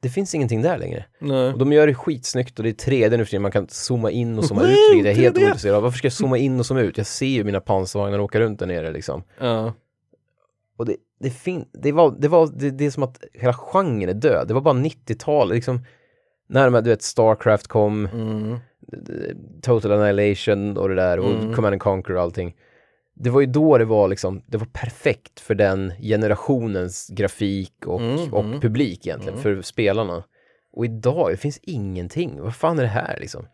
det finns ingenting där längre. Nej. Och de gör det skitsnyggt och det är 3D nu för tiden, man kan zooma in och zooma ut vilket jag är helt 3D. ointresserad av. Varför ska jag zooma in och zooma ut? Jag ser ju mina pansarvagnar åka runt där nere liksom. Ja. Och det, det, fin- det, var, det, var, det, det är som att hela genren är död. Det var bara 90-tal, liksom, när de här, du vet, Starcraft kom, Mm. Total Annihilation och det där och Mm. Command and Conquer och allting. Det var ju då det var liksom, det var perfekt för den generationens grafik och, Mm, och mm. publik egentligen, för spelarna. Och idag, det finns ingenting. Vad fan är det här liksom?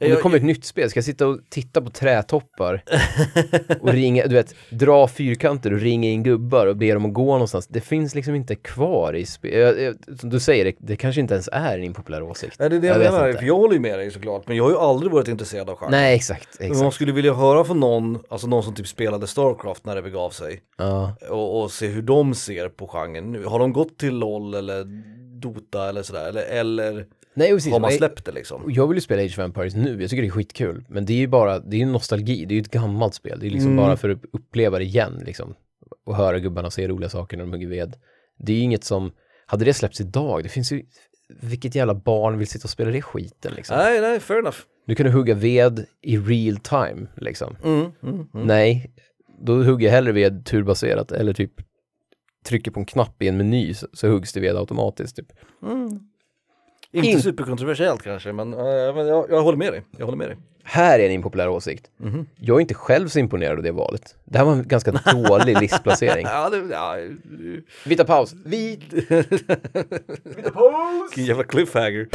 Om det kommer ett nytt spel, ska jag sitta och titta på trätoppar och ringa, du vet, dra fyrkanter och ringa in gubbar och be dem att gå någonstans. Det finns liksom inte kvar i spel. Som du säger, det, det kanske inte ens är en impopulär åsikt. Nej, det är det jag, Jag menar, för jag håller ju med dig såklart, men jag har ju aldrig varit intresserad av genren. Nej, exakt. Men exakt. man skulle vilja höra från någon, alltså någon som typ spelade Starcraft när det begav sig Ja. och, och se hur de ser på genren nu. Har de gått till LOL eller Dota eller sådär, eller, eller Nej, precis. har man släppt det liksom? Jag vill ju spela Age of Empires nu, jag tycker det är skitkul. Men det är ju bara, det är ju nostalgi, det är ju ett gammalt spel. Det är liksom Mm. bara för att uppleva det igen liksom. Och höra gubbarna säga roliga saker när de hugger ved. Det är ju inget som, hade det släppts idag, det finns ju, vilket jävla barn vill sitta och spela det skiten liksom. Nej, nej, fair enough. Nu kan du hugga ved i real time liksom. Mm, mm, mm. Nej, då hugger jag hellre ved turbaserat eller typ trycker på en knapp i en meny så, så huggs det ved automatiskt typ. Inte In- superkontroversiellt kanske, men, äh, men jag, jag håller med dig. Jag håller med dig. Här är en impopulär åsikt. Mhm. Jag är inte själv så imponerad av det valet. Det här var en ganska dålig listplacering. Ja, det, ja, Vi tar paus. Vi... vilken jävla cliffhanger.